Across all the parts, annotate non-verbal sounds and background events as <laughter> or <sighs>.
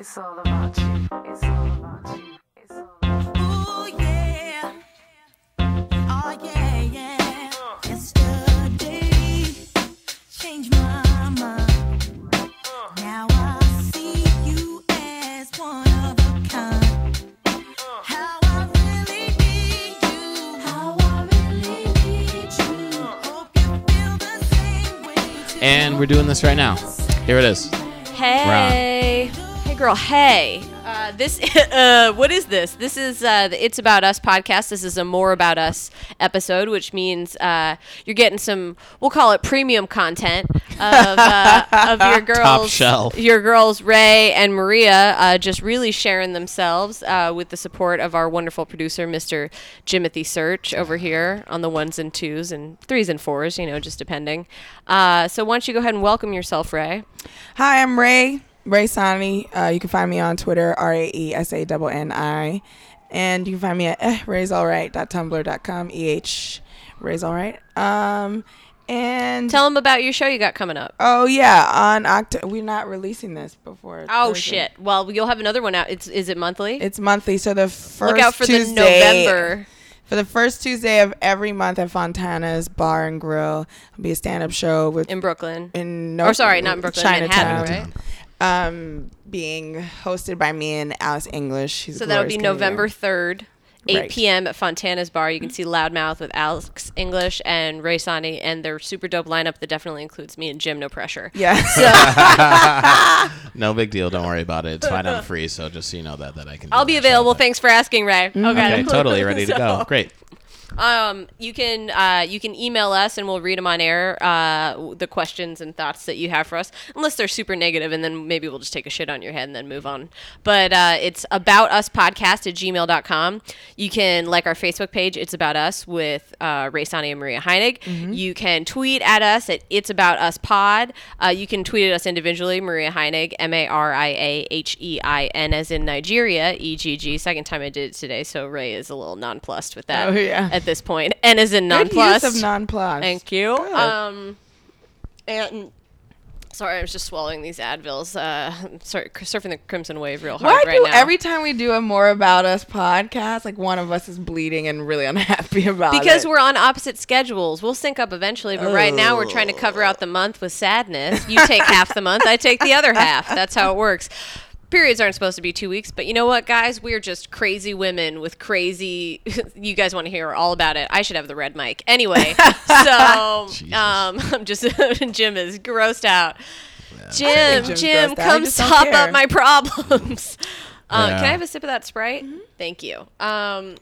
It's all about you. It's all about you. It's all about you. Ooh, yeah. Oh, yeah, yeah. Yesterday changed my mind. Now I see you as one of a kind. How I really need you. How I really need you. Hope you feel the same way too. And we're doing this right now. Here it is. Hey, hey, girl. Hey, uh, this. <laughs> Uh, what is this? This is uh, the It's About Us podcast. This is a More About Us episode, which means uh, you're getting some. We'll call it premium content of uh, of <laughs> your girls, shelf. your girls Rae and Maria, uh, just really sharing themselves uh, with the support of our wonderful producer, Mr. Jimothy Search, over here on the ones and twos and threes and fours. You know, just depending. Uh, so why don't you go ahead and welcome yourself, Rae? Hi, I'm Rae. Rae Sanni. Uh, you can find me on Twitter, R A E S A N N I. And you can find me at eh, raysallright.tumblr.com, E H Rays Alright. Um, and Tell them about your show you got coming up. oh yeah, on October, we're not releasing this before. Oh Thursday. shit! Well, you'll have another one out. It's is it monthly? It's monthly, so the first Look out for Tuesday, the November. For the first Tuesday of every month at Fontana's Bar and Grill, it'll be a stand-up show with in Brooklyn. in no, or sorry, not in Brooklyn, Chinatown, Manhattan, right? Um, being hosted by me and Alice English. She's So that'll be comedian. November third, eight Right. p.m. at Fontana's Bar. You can see Loudmouth with Alex English and Rae Sanni, and their super dope lineup that definitely includes me and Jim. No pressure. Yeah. <laughs> No big deal. Don't worry about it. It's fine. I'm free. So just so you know that that I can. I'll be that show, available. but- Thanks for asking, Rae. Okay. Okay, totally ready to go. <laughs> Great. Um, you can uh, you can email us and we'll read them on air. Uh, the questions and thoughts that you have for us, unless they're super negative, and then maybe we'll just take a shit on your head and then move on. But uh, it's about us podcast at gmail.com. You can like our Facebook page. It's about us with uh, Rae Sanni and Maria Heinegg. You can tweet at us at it's about us pod. Uh, you can tweet at us individually. Maria Heinegg, M A R I A H E I N, as in Nigeria, E G G. Second time I did it today, so Rae is a little nonplussed with that Oh, yeah. At this point, and is in Good use of nonplus. Thank you. Good. Um, and sorry, I was just swallowing these Advils. Uh, sorry, surfing the crimson wave real hard Why right do now. every time we do a more about us podcast, like one of us is bleeding and really <laughs> unhappy about because it? Because we're on opposite schedules. We'll sync up eventually, but right now we're trying to cover out the month with sadness. You take half the month, I take the other half. That's how it works. Periods aren't supposed to be two weeks, but you know what, guys? We're just crazy women with crazy. <laughs> you guys want to hear all about it? I should have the red mic anyway. <laughs> so, um, <laughs> I'm just Jim is grossed out. Jim, Jim. I come just don't sop care. up my problems. Uh, Can I have a sip of that Sprite? Mm-hmm. Thank you. Um,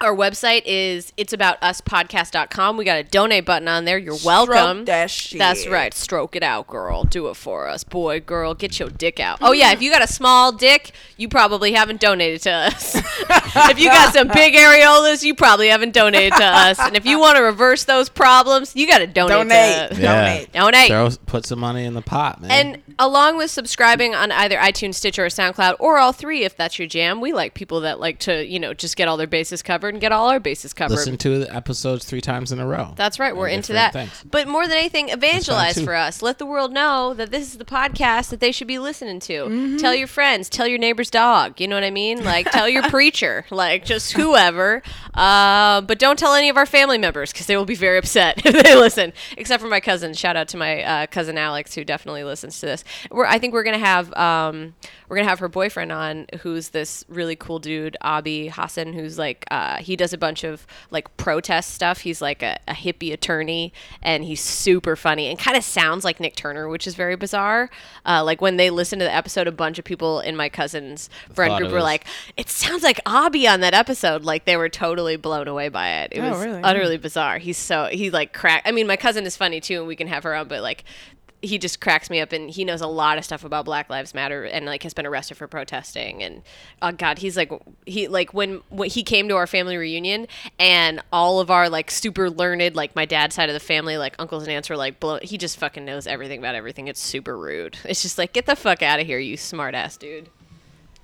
our website is itsaboutuspodcast.com. We got a donate button on there. You're welcome. that shit. That's right. Stroke it out, girl. Do it for us. Boy, girl, get your dick out. Oh, yeah. If you got a small dick, you probably haven't donated to us. <laughs> if you got some big areolas, you probably haven't donated to us. And if you want to reverse those problems, you got to donate. Donate. To Yeah. Donate. Donate. Throw, put some money in the pot, man. And along with subscribing on either iTunes, Stitcher, or SoundCloud, or all three if that's your jam, we like people that like to, you know, just get all their bases covered and get all our bases covered. listen to the episodes three times in a row. That's right. We're into that. things. But more than anything, evangelize for us. Let the world know that this is the podcast that they should be listening to. Mm-hmm. Tell your friends. Tell your neighbor's dog. You know what I mean? Like, tell your <laughs> preacher. Like, just whoever. Uh, but don't tell any of our family members because they will be very upset <laughs> if they listen. Except for my cousin. Shout out to my uh, cousin Alex who definitely listens to this. We're, I think we're gonna have um, we're gonna have her boyfriend on, who's this really cool dude, Abi Hassan, who's like uh, he does a bunch of like protest stuff. He's like a, a hippie attorney, and he's super funny and kind of sounds like Nick Turner, which is very bizarre. Uh, like when they listened to the episode, a bunch of people in my cousin's friend Thought group were was- like, "It sounds like Abi on that episode." Like they were totally blown away by it. It Oh, was really? utterly bizarre. He's so he like crack. I mean, my cousin is funny too, and we can have her on, but like he just cracks me up and he knows a lot of stuff about black lives matter and like has been arrested for protesting and oh god he's like he like when, when he came to our family reunion and all of our like super learned like my dad's side of the family like uncles and aunts were like blown he just fucking knows everything about everything it's super rude it's just like get the fuck out of here you smart ass dude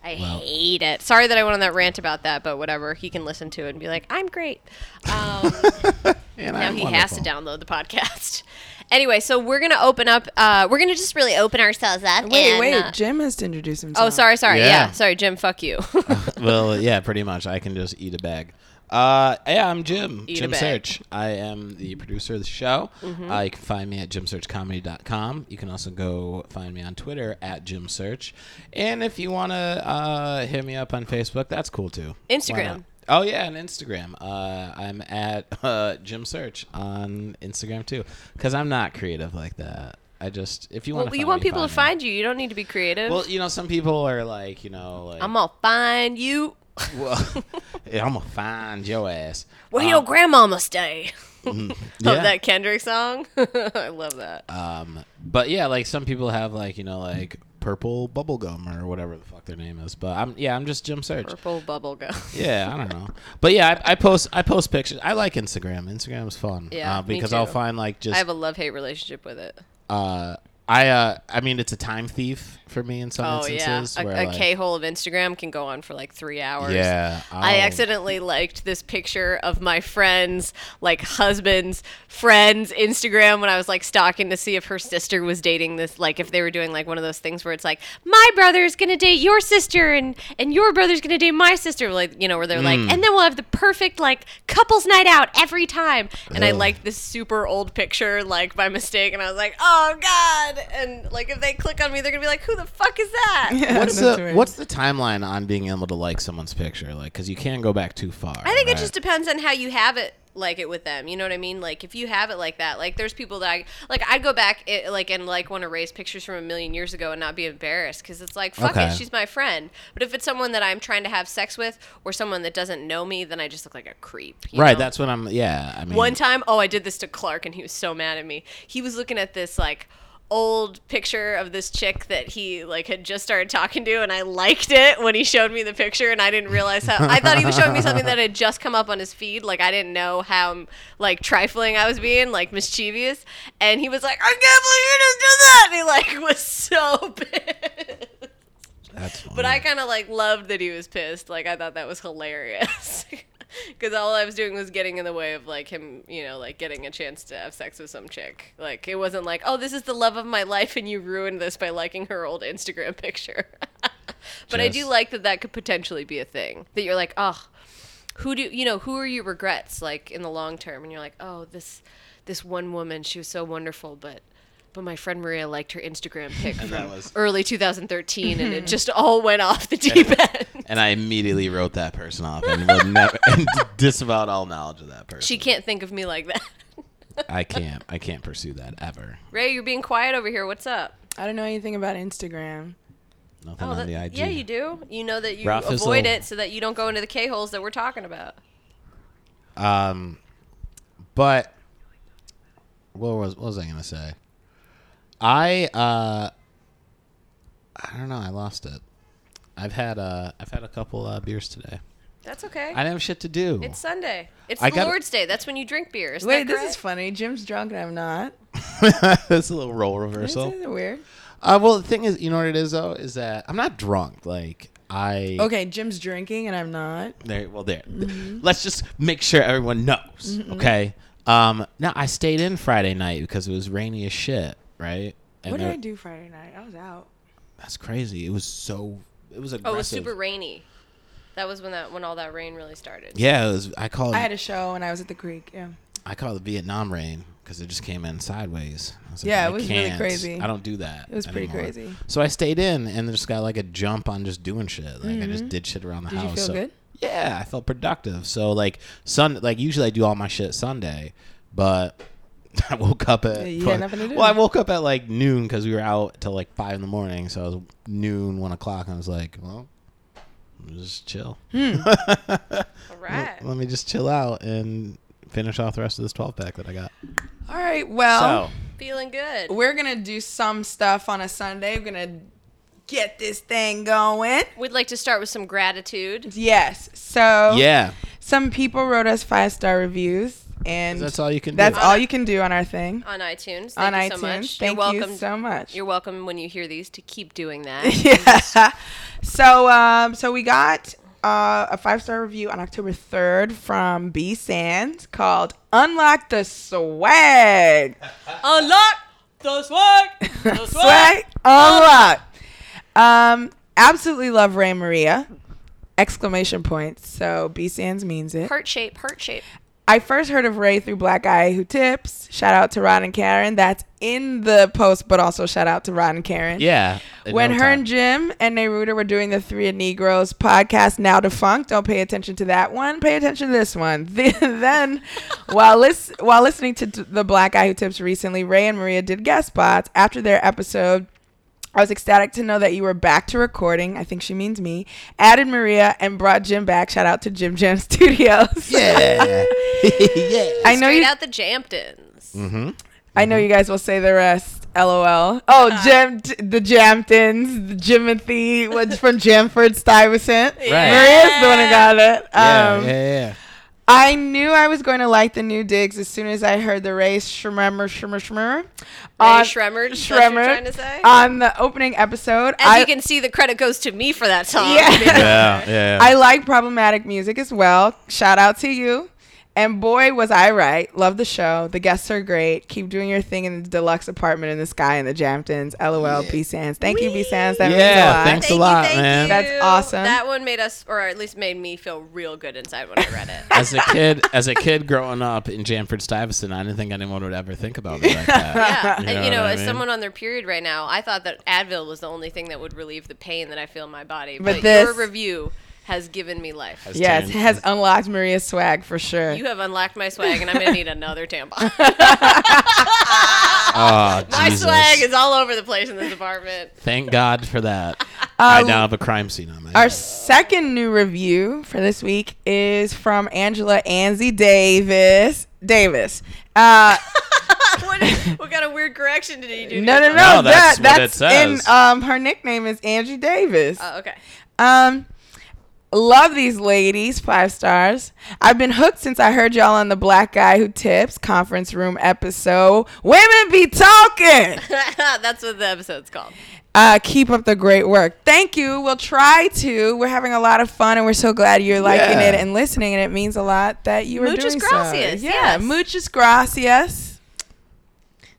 I hate it. Sorry that I went on that rant about that, but whatever. He can listen to it and be like, "I'm great." Um, <laughs> And now I'm he has to download the podcast. Anyway, so we're gonna open up. Uh, we're gonna just really open ourselves up. Wait, and, wait. uh, Jim has to introduce himself. oh, sorry, sorry. Yeah. Yeah. sorry, Jim. Fuck you. <laughs> <laughs> well, yeah, pretty much. I can just eat a bag. Uh, yeah, I'm Jim. Eat a Jim. Search. I am the producer of the show. Mm-hmm. Uh, you can find me at jimsearchcomedy.com. You can also go find me on Twitter at Jim Search. And if you want to uh, hit me up on Facebook, that's cool too. Instagram. Oh yeah, and Instagram. Uh, I'm at uh, Jim Search on Instagram too, because I'm not creative like that. I just if you want well, you want people to find you. You don't need to be creative. Well, you know, some people are like, you know, like I'm gonna find you. well, <laughs> yeah, I'm gonna find your ass. Where Uh, your grandmama stay? <laughs> <laughs> yeah. Love that Kendrick song. I love that. Um, but yeah, like some people have like you know like purple bubblegum or whatever the fuck their name is. But I'm yeah, I'm just Jim Search. Purple bubblegum. <laughs> Yeah, I don't know. But yeah, I, I post I post pictures. I like Instagram. Instagram's fun. Yeah, uh, because I'll find like just I have a love hate relationship with it. uh I uh I mean it's a time thief for me in some Oh yeah, instances. a, where, a like, K-hole of Instagram can go on for like three hours. Yeah, I I'll- accidentally liked this picture of my friend's like husband's friend's Instagram when I was like stalking to see if her sister was dating this like if they were doing like one of those things where it's like my brother's gonna date your sister and and your brother's gonna date my sister like you know where they're like Mm. and then we'll have the perfect like couples night out every time and I Ugh. liked this super old picture like by mistake and I was like oh god and like if they click on me they're gonna be like who the fuck is that Yeah, What's the weird. what's the timeline on being able to like someone's picture? Like, because you can't go back too far. I think it just depends on how you have it like it with them. You know what I mean? Like if you have it like that, like there's people that I like. I'd go back it, like and like want to raise pictures from a million years ago and not be embarrassed because it's like fuck Okay. it, she's my friend. But if it's someone that I'm trying to have sex with or someone that doesn't know me, then I just look like a creep. you right. know? That's what I'm. Yeah. I mean, One time, oh, I did this to Clark, and he was so mad at me. He was looking at this like old picture of this chick that he like had just started talking to, and I liked it when he showed me the picture, and I didn't realize how. I thought he was showing me something that had just come up on his feed. Like I didn't know how like trifling I was being, like mischievous, and he was like, "I can't believe you just did that," and he like <laughs> was so pissed. That's funny. But I kind of like loved that he was pissed. Like I thought that was hilarious. <laughs> <laughs> Because all I was doing was getting in the way of like him, you know, like getting a chance to have sex with some chick. Like it wasn't like, oh, this is the love of my life, and you ruined this by liking her old Instagram <laughs> picture. <laughs> but I do like that that could potentially be a thing. That you're like, oh, who do you know? Who are your regrets like in the long term? And you're like, oh, this this one woman, she was so wonderful, but. But my friend Maria liked her Instagram pic from was- early 2013, and it just all went off the deep end. And I immediately wrote that person off and would never and disavowed all knowledge of that person. She can't think of me like that. I can't. I can't pursue that ever. Rae, you're being quiet over here. What's up? I don't know anything about Instagram. Nothing Oh, on that- the IG. yeah, you do. You know that you Ralph avoid it so that you don't go into the K holes that we're talking about. Um, but what was what was I gonna say? I uh, I don't know. I lost it. I've had uh, I've had a couple uh, beers today. That's okay. I didn't have shit to do. it's Sunday. It's I the gotta- Lord's Day. That's when you drink beer. Isn't Wait, that this is correct? funny. Jim's drunk and I'm not. <laughs> That's a little role This reversal. is weird. Uh, well, the thing is, you know what it is though, is that I'm not drunk. Like I Okay, Jim's drinking and I'm not. There, well, there. Mm-hmm. Let's just make sure everyone knows, okay? Um, now I stayed in Friday night because it was rainy as shit, right? And what did there- I do Friday night? I was out. That's crazy. It was so. It was aggressive. Oh, it was super rainy. That was when that when all that rain really started. Yeah, it was. I call it. I had a show and I was at the creek. Yeah. I call it Vietnam rain because it just came in sideways. I was Yeah, I it was really can't. crazy. I don't do that. It was pretty crazy. So I stayed in and just got like a jump on just doing shit. Like I just did shit around the Mm-hmm. Did you house. feel So- good? Yeah, I felt productive. So like sun, like usually I do all my shit Sunday, but <laughs> I woke up at you had nothing to do. well, I woke up at like noon because we were out till like five in the morning. So it was noon, one o'clock, and I was like, well, just chill. Hmm. <laughs> All right. Let me just chill out and finish off the rest of this twelve pack that I got. All right. Well, so Feeling good. we're gonna do some stuff on a Sunday. We're gonna get this thing going. We'd like to start with some gratitude. Yes. So yeah, some people wrote us five star reviews. And That's all you can do. That's all you can do on our thing. on iTunes. Thank on you iTunes. so much. Thank you're you welcome. so much. You're welcome when you hear these to keep doing that. <laughs> yeah. So um, so we got uh, a five star review on October third from B Sands called "Unlock the Swag." <laughs> Unlock the swag. <laughs> The swag unlock. Um, absolutely love Rae Maria! Exclamation points. So B Sands means it. Heart shape. Heart shape. I first heard of Rae through Black Guy Who Tips. Shout out to Rod and Karen. That's in the post, but also shout out to Rod and Karen. Yeah. When no her time. and Jim and Neruda were doing the Three Negroes podcast, now defunct, don't pay attention to that one. Pay attention to this one. <laughs> then, while lis- while listening to the Black Guy Who Tips recently, Rae and Maria did guest spots. After their episode, I was ecstatic to know that you were back to recording. I think she means me. Added Maria and brought Jim back. Shout out to Jim Jam <laughs> Studios. Yeah. <laughs> yeah. I know Straight you. out the Jamptons. Mm-hmm. I know you guys will say the rest. LOL. Oh, Jim, the Jamptons, the Jimothy, what's <laughs> from Jamford Stuyvesant. Right. Maria's the one who got it. Yeah, Um, yeah, yeah. I knew I was going to like the new digs as soon as I heard the Ray Shremer Shremer Shremer. Ray on- Shremmer. That's you're trying to say. on the opening episode. As I, you can see, the credit goes to me for that song. Yeah. Yeah, yeah. I like problematic music as well. Shout out to you. And boy, was I right. Love the show. The guests are great. Keep doing your thing in the deluxe apartment in the sky in the Jamptons. LOL, B Sands. Thank you, B Sands. That means a Yeah, lot. thanks a lot, you, thank man. you. That's awesome. That one made us, or at least made me feel real good inside when I read it. as a kid, as a kid growing up in Jamford Stuyvesant, I didn't think anyone would ever think about me like that. <laughs> Yeah, You and know you know, what I as mean? someone on their period right now, I thought that Advil was the only thing that would relieve the pain that I feel in my body. But But, this- your review has given me life. Has Yes, it turned- has unlocked Maria's swag for sure. You have unlocked my swag, and I'm gonna need another tampon. Oh, <laughs> <laughs> my Jesus. swag is all over the place in this apartment. Thank God for that. <laughs> I Um, now have a crime scene on my Our hands. second new review for this week is from Angela Anzie Davis. Davis. Uh, what, what kind of weird correction did he do? no, no, no. No, that, that's what it that's in says. um her nickname is Angie Davis. Oh, okay. Um, love these ladies, five stars. I've been hooked since I heard y'all on the Black Guy Who Tips conference room episode. Women be talking. <laughs> That's what the episode's called. Uh, keep up the great work. Thank you. We'll try to. We're having a lot of fun, and we're so glad you're liking Yeah. it and listening. And it means a lot that you are Muchas doing gracias, so. Yeah, yes. muchas gracias.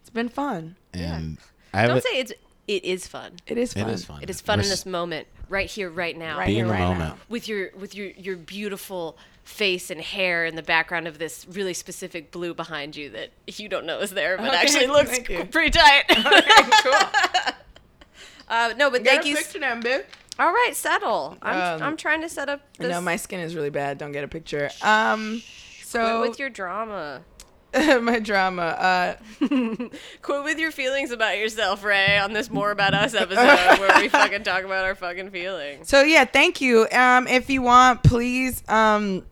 It's been fun. and I Don't a- say it's. It is fun. It is fun. is fun. It is fun We're in this moment, right here, right now. Right Be here, in the right moment. now. with your with your your beautiful face and hair in the background of this really specific blue behind you that you don't know is there, but Okay, actually <laughs> looks pretty tight. <laughs> cool. <laughs> uh, no, but Get thank a you. picture then, babe. All right, settle. I'm Um, I'm trying to set up this. No, my skin is really bad. Don't get a picture. Um, Quit so with your drama. <laughs> my drama. Uh, <laughs> Quit with your feelings about yourself, Rae, on this More About Us episode where we <laughs> fucking talk about our fucking feelings. So yeah, thank you. Um, if you want, please um,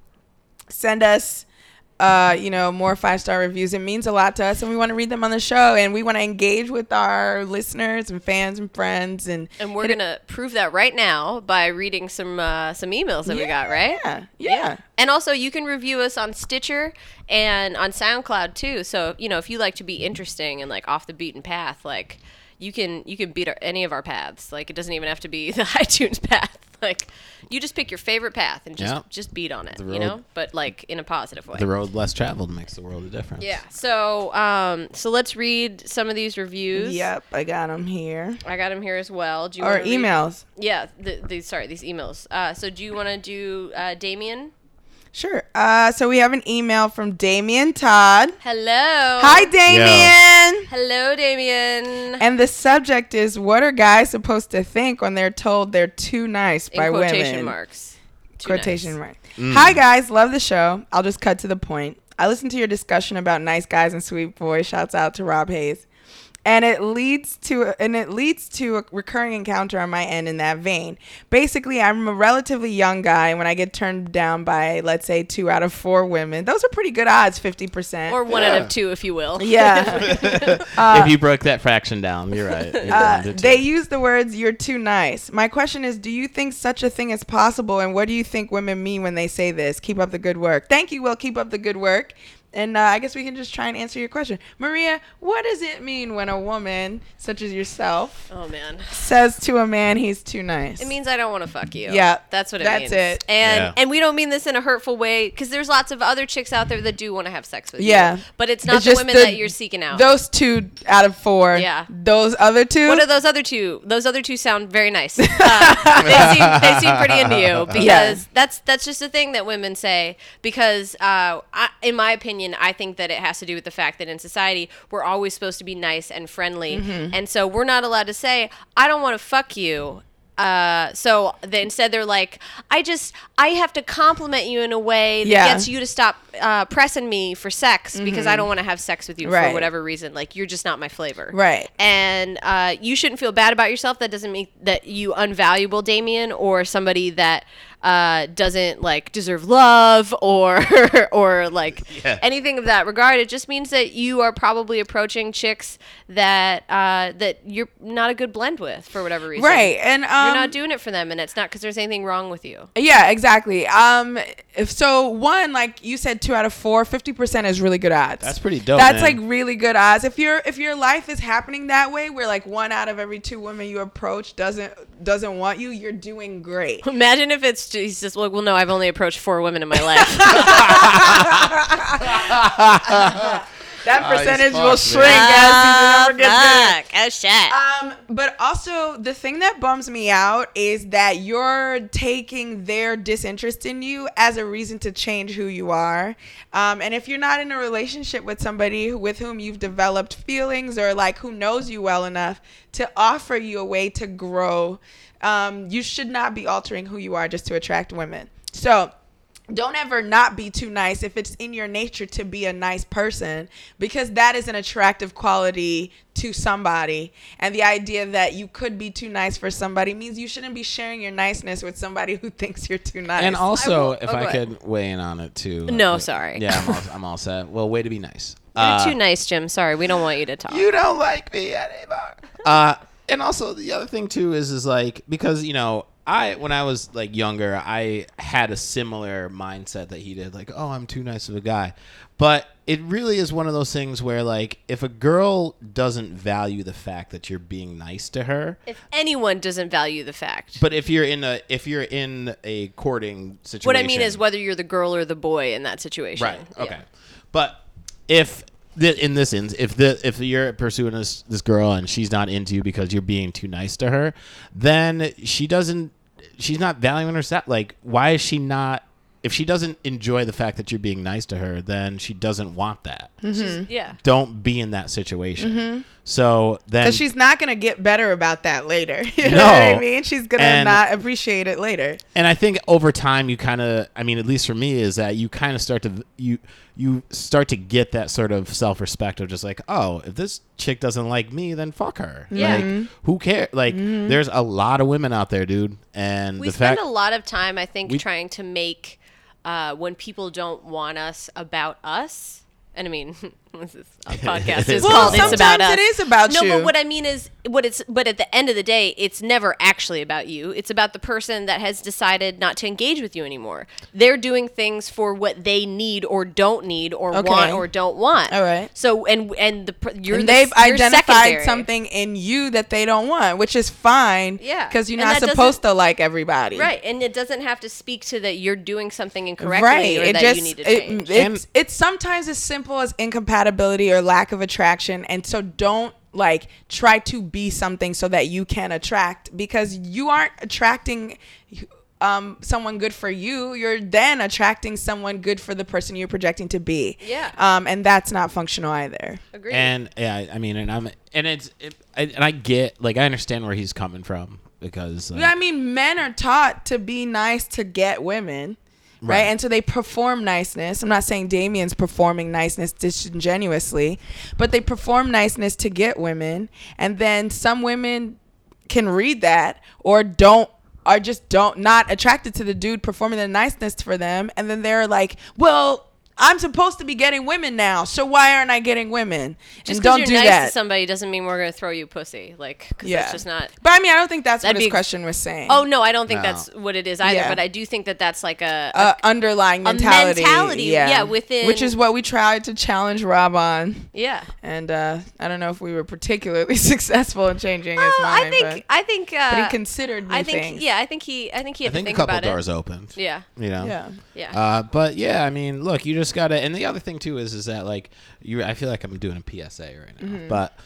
send us. Uh, you know, more five star reviews. It means a lot to us, and we want to read them on the show, and we want to engage with our listeners and fans and friends. And And we're gonna prove that right now by reading some uh, some emails that we got, right? Yeah, yeah. And also, you can review us on Stitcher and on SoundCloud too. So you know, if you like to be interesting and like off the beaten path, like you can you can beat our, any of our paths. Like it doesn't even have to be <laughs> the iTunes path. Like you just pick your favorite path and just Yeah. just beat on it. The You know, but like in a positive way. the road less traveled makes the world a difference. yeah. So um, so let's read some of these reviews. Yep, I got them here. I got them here as well. Do you Or wanna read- emails. Yeah. The, the, sorry, these emails. Uh, so do you want to do uh, Damien? Sure. Uh, so we have an email from Damien Todd. Hello. Hi, Damien. Hello, Damien. And the subject is what are guys supposed to think when they're told they're too nice In by quotation women? Quotation marks. Too quotation nice. mark. Hi guys, love the show. I'll just cut to the point. I listened to your discussion about nice guys and sweet boys. Shouts out to Rob Hayes. And it leads to and it leads to a recurring encounter on my end in that vein. Basically, I'm a relatively young guy, when I get turned down by let's say two out of four women, those are pretty good odds, fifty percent. Or one out of two, if you will. yeah. <laughs> if you broke that fraction down, you're right. You're Uh, down to two. they use the words "you're too nice." My question is, do you think such a thing is possible, and what do you think women mean when they say this? Keep up the good work. Thank you. Will keep up the good work. And uh, I guess we can just try and answer your question, Maria. What does it mean when a woman, such as yourself, Oh man. says to a man he's too nice? It means I don't want to fuck you. Yeah, that's what it that's means. That's it. And Yeah. and we don't mean this in a hurtful way because there's lots of other chicks out there that do want to have sex with Yeah. you. Yeah, but it's not It's the women the- that you're seeking out. those two out of four. Yeah. those other two. what are those other two? Those other two sound very nice. <laughs> Uh, they seem they seem pretty into you <laughs> because Yeah. that's that's just a thing that women say. Because uh, I, in my opinion, I think that it has to do with the fact that in society we're always supposed to be nice and friendly, Mm-hmm. and so we're not allowed to say I don't want to fuck you. Uh, so they, instead they're like, I just I have to compliment you in a way that Yeah. gets you to stop uh, pressing me for sex because I don't want to have sex with you Mm-hmm. Right. for whatever reason. Like you're just not my flavor, Right. and uh, you shouldn't feel bad about yourself. That doesn't mean that you unvaluable, Damien, or somebody that uh, doesn't like deserve love or <laughs> or like Yeah. anything of that regard. It just means that you are probably approaching chicks that uh, that you're not a good blend with for whatever reason. right? And um, You're not doing it for them, and it's not because there's anything wrong with you. Yeah, exactly. Um, if so, one like you said, two out of four, 50 percent is really good odds. That's pretty dope, That's man. like really good odds. If your if your life is happening that way, where like one out of every two women you approach doesn't doesn't want you, you're doing great. <laughs> Imagine if it's he's just like, well, no, I've only approached four women in my life. <laughs> <laughs> That Oh, percentage will fucked, shrink man. as the number gets bigger. Fuck. Oh shit. Um, but also the thing that bums me out is that you're taking their disinterest in you as a reason to change who you are. Um, and if you're not in a relationship with somebody with whom you've developed feelings or like who knows you well enough to offer you a way to grow, um, you should not be altering who you are just to attract women. So don't ever not be too nice if it's in your nature to be a nice person because that is an attractive quality to somebody and the idea that you could be too nice for somebody means you shouldn't be sharing your niceness with somebody who <laughs> thinks you're too nice And also, will- <laughs> if oh, I could weigh in on it too. No, uh, sorry. Yeah, I'm all, <laughs> I'm all set. Well, way to be nice. You're Uh, too nice, Jim. Sorry, we don't want you to talk. you don't like me anymore. Uh, and also the other thing too is is like because you know I when I was like younger I had a similar mindset that he did like oh I'm too nice of a guy, but it really is one of those things where like if a girl doesn't value the fact that you're being nice to her. if anyone doesn't value the fact. But if you're in a if you're in a courting situation, what I mean is whether you're the girl or the boy in that situation. Right. Yeah. Okay. But if th- in this instance, if the if you're pursuing this this girl and she's not into you because you're being too nice to her, then she doesn't. She's not valuing herself. Like, why is she not? If she doesn't enjoy the fact that you're being nice to her, then she doesn't want that. Mm-hmm. Yeah. Don't be in that situation. Mm-hmm. So then, because she's not gonna get better about that later. <laughs> You know what i mean? She's gonna And- not appreciate it later. And I think over time you kind of I mean at least for me is that you kind of start to you you start to get that sort of self-respect of just like oh if this chick doesn't like me then fuck her. Yeah. like who cares like there's a lot of women out there dude. And We the spend fact a lot of time, I think, We- trying to make uh, when people don't want us about us. And I mean, <laughs> <laughs> this is a <laughs> podcast is Well, called "It's About sometimes Us." it is about no, you. but what I mean is, what it's. But at the end of the day, it's never actually about you. It's about the person that has decided not to engage with you anymore. They're doing things for what they need or don't need or Okay. want or don't want. All right. So and and the you're and they've you're identified secondary. something in you that they don't want, which is fine. Yeah. Because you're And not supposed to like everybody. Right, and it doesn't have to speak to that you're doing something incorrectly Right. or It that just you need to it, it's it's sometimes as simple as incompatibility or lack of attraction, and so don't like try to be something so that you can attract because you aren't attracting um, someone good for you. You're then attracting someone good for the person you're projecting to be. Yeah. Um, and that's not functional either. Agreed. and yeah I- I mean and I'm and it's it, I, and I get like I understand where he's coming from because like, I mean, men are taught to be nice to get women, right? Right. And so they perform niceness. I'm not saying Damien's performing niceness disingenuously, but they perform niceness to get women. And then some women can read that or don't are just don't not attracted to the dude performing the niceness for them and then they're like well I'm supposed to be getting women now, so why aren't I getting women? Just and because don't you're do nice that. to somebody doesn't mean we're gonna throw you pussy. Like, because yeah, that's just not. But I mean, I don't think that's what That'd his question was saying. Oh no, I don't think No. that's what it is either. Yeah. But I do think that that's like a, a uh, underlying a mentality. mentality, yeah. yeah, within- which is what we tried to challenge Rob on, yeah. and uh, I don't know if we were particularly <laughs> successful in changing his Oh, mind. I think but, I think uh, but he considered new I think things. yeah, I think he I think he I had think to a couple about doors it. opened. Yeah, You know. yeah. yeah. Uh, but yeah, I mean, look, you just gotta. And the other thing too is, is that like you, I feel like I'm doing a PSA right now, Mm-hmm. but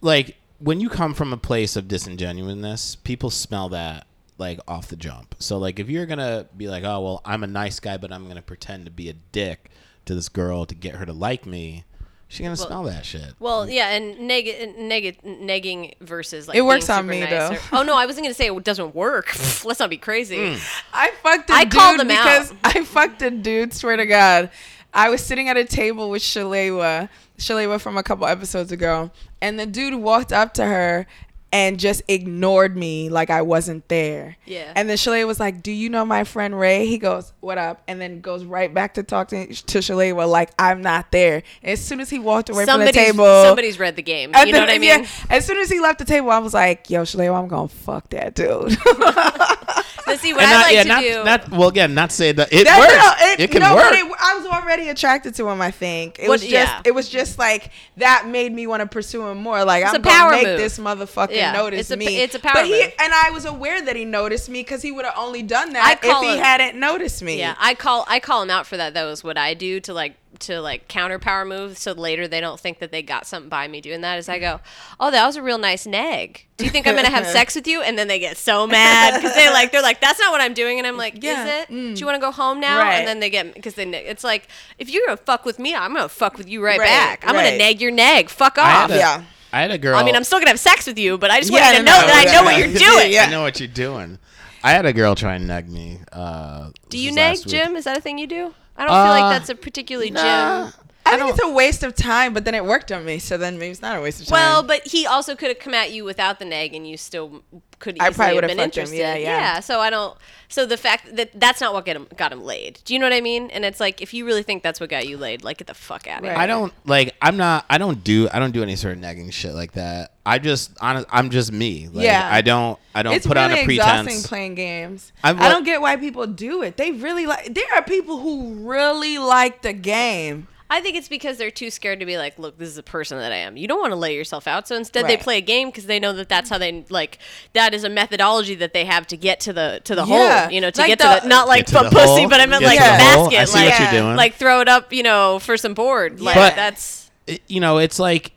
like when you come from a place of disingenuousness, people smell that like off the jump. So like if you're gonna be like, oh well, I'm a nice guy, but I'm gonna pretend to be a dick to this girl to get her to like me, she's gonna smell that shit. Well, yeah, and neg- neg- negging versus like It works being on super me, nice though. or- oh no, I wasn't gonna say it doesn't work. <laughs> Let's not be crazy. Mm. I fucked a I dude called him out. I fucked a dude. Swear to God, I was sitting at a table with Shalewa, Shalewa from a couple episodes ago, and the dude walked up to her and just ignored me like I wasn't there. Yeah. And then Shalewa was like, "Do you know my friend Rae?" He goes, "What up?" And then goes right back to talking to Shalewa like I'm not there. as soon as he walked away from the Somebody's table, somebody's read the game. and You know what I <laughs> yeah, mean? as soon as he left the table, I was like, "Yo, Shalewa, I'm gonna fuck that dude." <laughs> Let's see what And I not, like yeah, to not, do. not well again, not say that it That- works. no, it, can no, work. But it, I was already attracted to him. I think it What- was just yeah. it was just like that made me want to pursue him more. Like It's I'm a gonna make move. this motherfucker Yeah, notice it's a- me. it's a power but he, move. And I was aware that he noticed me because he would have only done that if call he him- hadn't noticed me. Yeah, I call I call him out for that. Though is what I do to like to like counter power move, so later they don't think that they got something by me doing that. Is I go, oh, that was a real nice nag. Do you think I'm gonna have sex with you? And then they get so mad because they like they're like that's not what I'm doing, and I'm like, Yeah, is it? mm. Do you want to go home now? Right. And then they get because they it's like if you're gonna fuck with me, I'm gonna fuck with you right, Right, back. I'm right. gonna nag your nag. Fuck off. a, Yeah. I had a girl. I mean, I'm still gonna have sex with you, but I just want you to no, know no, that I yeah, know what <laughs> yeah. you're doing. Yeah. I know what you're doing. I had a girl try and nag me. Uh, Do you was neg, last week. Jim? Is that a thing you do? I don't feel like Uh, that's a particularly nah. Jim. I, think it's a waste of time, but then it worked on me, so then maybe it's not a waste of time. Well, but he also could have come at you without the neg, and you still could I probably have would've been fucked him. interested. Yeah, yeah. So I don't. So the fact that that's not what get him got him laid. Do you know what I mean? And it's like if you really think that's what got you laid, like get the fuck out of Right. here. I don't like. I'm not. I don't do. I don't do any sort of negging shit like that. I just. Honest, I'm just me. Like, Yeah. I don't. I don't it's put really on a exhausting pretense. playing games. I'm- I don't get why people do it. They really like. There are people who really like the game. I think it's because they're too scared to be like, look, this is the person that I am. You don't want to lay yourself out. So instead, they play a game because they know that that's how they like. That is a methodology that they have to get to the to the Yeah. hole. You know, to Like get the- to the not like Get to the pussy, hole, but I meant get like to the the basket. I see like, what you're doing. like throw it up, you know, for some board. Like But- that's you know, it's like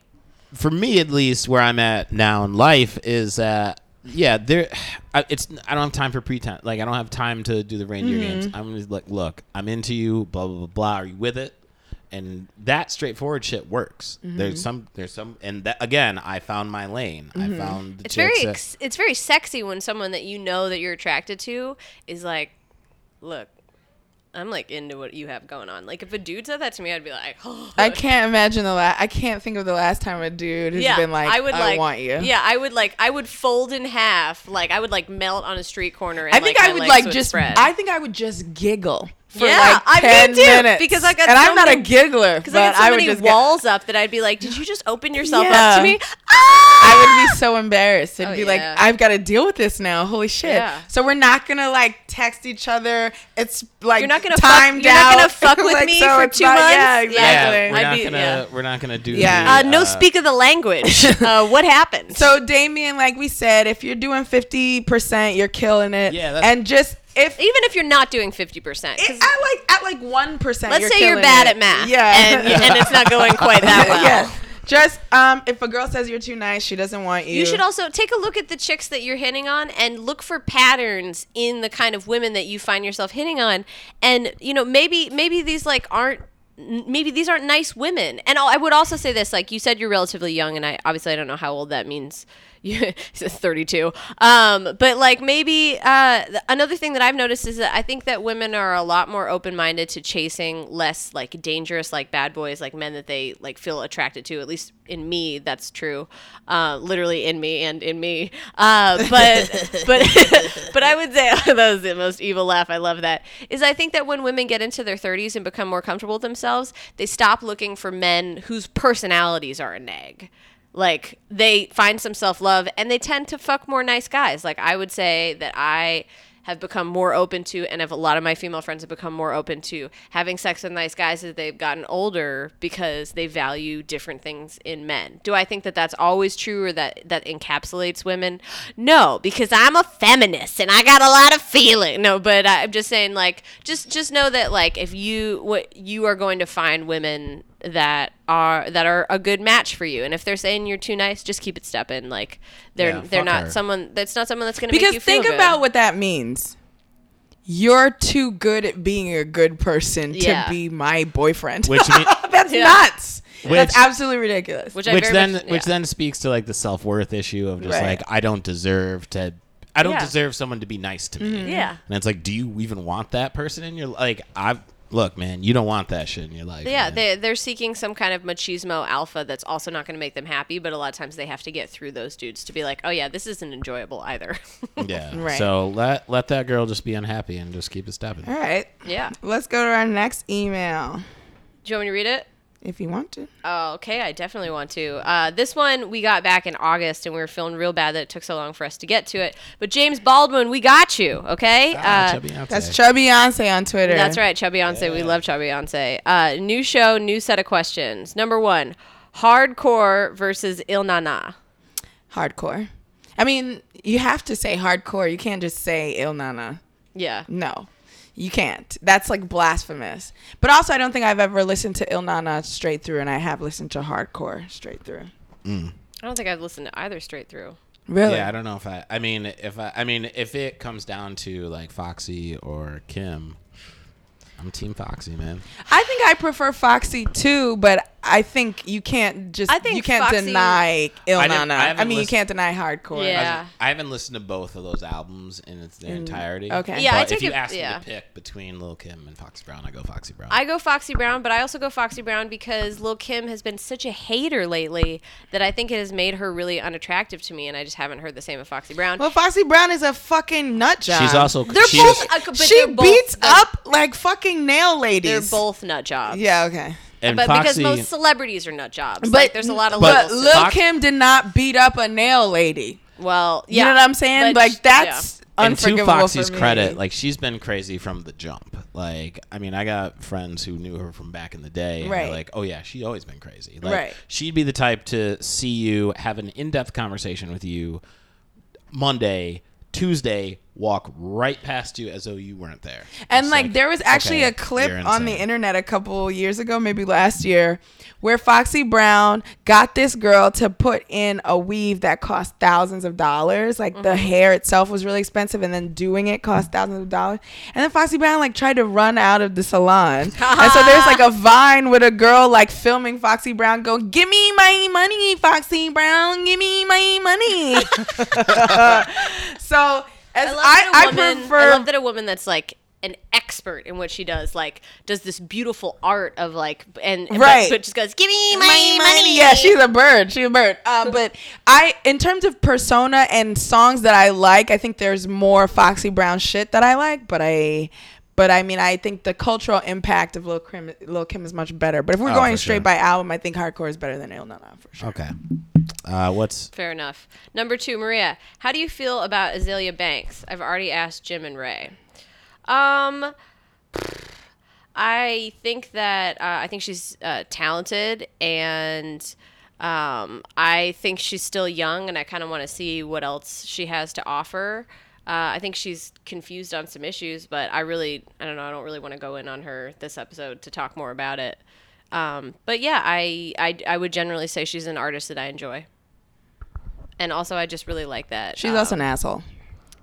for me at least, where I'm at now in life is that yeah, there. I, it's I don't have time for pretense. Like I don't have time to do the reindeer Mm-hmm. games. I'm just like, look, I'm into you. Blah blah blah blah. Are you with it? And that straightforward shit works. Mm-hmm. There's some, there's some, and that again, I found my lane. I found the it's very that- ex- it's very sexy when someone that you know that you're attracted to is like, look. I'm like into what you have going on. Like if a dude said that to me, I'd be like, <laughs> oh, I can't imagine the last. I can't think of the last time a dude has been like, "I, would like, want you." Yeah, I would like, I would fold in half. Like I would like melt on a street corner. And, I think like, I would like would just. spread. I think I would just giggle for Yeah, like I- me ten too, minutes because I got and so I'm not many- a giggler, because I got so I would many just get- walls up that I'd be like, "Did you just open yourself Yeah. up to me?" I would be so embarrassed. It'd Oh, be like. I've got to deal with this now. Holy shit! Yeah. So we're not gonna like text each other. It's like You're not gonna timed fuck. You're not gonna fuck <laughs> with Like, me so for two not- months. Yeah, Yeah, exactly. we're not be- gonna, yeah. we're not gonna do. Yeah. the, Uh, no speak of the language. <laughs> uh, what happened? So Damien, like we said, if you're doing fifty percent, you're killing it. Yeah, that's- and just if even if you're not doing fifty percent, it, at like at like one percent, let's say you're bad at math, Yeah, and, and it's not going <laughs> quite that well. yeah. Just um, if a girl says you're too nice, she doesn't want you. You should also take a look at the chicks that you're hitting on and look for patterns in the kind of women that you find yourself hitting on. And you know, maybe maybe these like aren't maybe these aren't nice women. And I would also say this like you said you're relatively young and I obviously I don't know how old that means. <laughs> You 32. Um but like maybe uh another thing that I've noticed is that I think that women are a lot more open-minded to chasing less like dangerous like bad boys like men that they like feel attracted to at least in me that's true uh, literally in me and in me uh, but <laughs> but <laughs> but i would say that was the most evil laugh i love that is i think that when women get into their 30s and become more comfortable with themselves they stop looking for men whose personalities are a neg. Like they find some self love and they tend to fuck more nice guys. Like I would say that I have become more open to, and have a lot of my female friends have become more open to having sex with nice guys as they've gotten older because they value different things in men. Do I think that that's always true or that that encapsulates women? No, because I'm a feminist and I got a lot of feeling. No, but I'm just saying, like, just just know that, like, if you what you are going to find women that are that are a good match for you, and if they're saying you're too nice, just keep it stepping. Like, they're Yeah, they're not her. someone that's not someone that's going to make Because you feel think good. about what that means. You're too good at being a good person Yeah. to be my boyfriend. Which mean- <laughs> that's Yeah. nuts. Which- that's absolutely ridiculous. which which then much, which then speaks to like the self worth issue of just Right. like I don't deserve to I don't Yeah. deserve someone to be nice to me. Mm-hmm. Yeah. And it's like, do you even want that person in your like I look, man, you don't want that shit in your life. Yeah, man. they they're seeking some kind of machismo alpha that's also not going to make them happy, but a lot of times they have to get through those dudes to be like, oh yeah, this isn't enjoyable either. <laughs> yeah. Right. So let let that girl just be unhappy and just keep it stepping. All right. yeah. Let's go to our next email Do you want me to read it? If you want to. Oh, okay. I definitely want to. Uh, this one we got back in August, and we were feeling real bad that it took so long for us to get to it. But James Baldwin, we got you. Okay. Ah, Uh, chubby That's Chubby Beyonce on Twitter. That's right, Chubby Beyonce. We love Chubby Beyonce. Uh, new show, new set of questions. Number one, hardcore versus Ill Na Na. Hardcore. I mean, you have to say hardcore. You can't just say Ill Na Na. Yeah. No, you can't. That's like blasphemous. But also, I don't think I've ever listened to Ill Na Na straight through, and I have listened to hardcore straight through. Mm. I don't think I've listened to either straight through. Really? Yeah, I don't know if I. I mean, if I. I mean, if it comes down to like Foxy or Kim, I'm Team Foxy, man. I think I prefer Foxy too, but I think you can't just I think you can't Foxy- deny Il I didn't- Nana. I I, haven't mean, you listened- can't deny hardcore. Yeah. I haven't listened to both of those albums in its their entirety. okay. Yeah, I but take if you it- ask yeah. me to pick between Lil Kim and Foxy Brown, I go Foxy Brown. I go Foxy Brown, but I also go Foxy Brown because Lil Kim has been such a hater lately that I think it has made her really unattractive to me, and I just haven't heard the same of Foxy Brown. Well, Foxy Brown is a fucking nut job. She's also they're she's, both, uh, but she they're both, beats they're- up like fucking nail ladies. They're both nut jobs. Yeah. Okay. And but Foxy, because most celebrities are nut jobs. But like, there's a lot of But But levels. Lil Fox- Kim did not beat up a nail lady. well, You know what I'm saying? but sh- like that's and to Foxy's for me. credit, like she's been crazy from the jump. Like, I mean, I got friends who knew her from back in the day. And Right. like, oh yeah, she always been crazy. Like, Right. She'd be the type to see you, have an in-depth conversation with you Monday, Tuesday, walk right past you as though you weren't there. And It's like, there was actually okay, a clip on the internet a couple years ago, maybe last year, where Foxy Brown got this girl to put in a weave that cost thousands of dollars. Like the mm-hmm. hair itself was really expensive, and then doing it cost thousands of dollars. And then Foxy Brown like tried to run out of the salon, and so there's like a <laughs> vine with a girl like filming Foxy Brown going, "Give me my money, Foxy Brown, give me my money." <laughs> <laughs> so. As I I, love that a I, woman. prefer I love that a woman that's like an expert in what she does, like does this beautiful art of like and but- Right. but, just goes, "Give me my, money." Yeah, she's a bird. She's a bird. Um, <laughs> but I, in terms of persona and songs that I like, I think there's more Foxy Brown shit that I like. But I, but I mean, I think the cultural impact of Lil Kim, Lil Kim is much better. But if we're Oh, going straight sure. by album, I think hardcore is better than Ill Na Na for sure. Okay. Uh, what's Fair enough. Number two, Maria. How do you feel about Azealia Banks? I've already asked Jim and Rae. Um, I think that uh, I think she's uh, talented, and um, I think she's still young, and I kind of want to see what else she has to offer. Uh, I think she's confused on some issues, but I really, I don't know, I don't really want to go in on her this episode to talk more about it. Um, but yeah, I, I I would generally say she's an artist that I enjoy, and also I just really like that. She's um, also an asshole.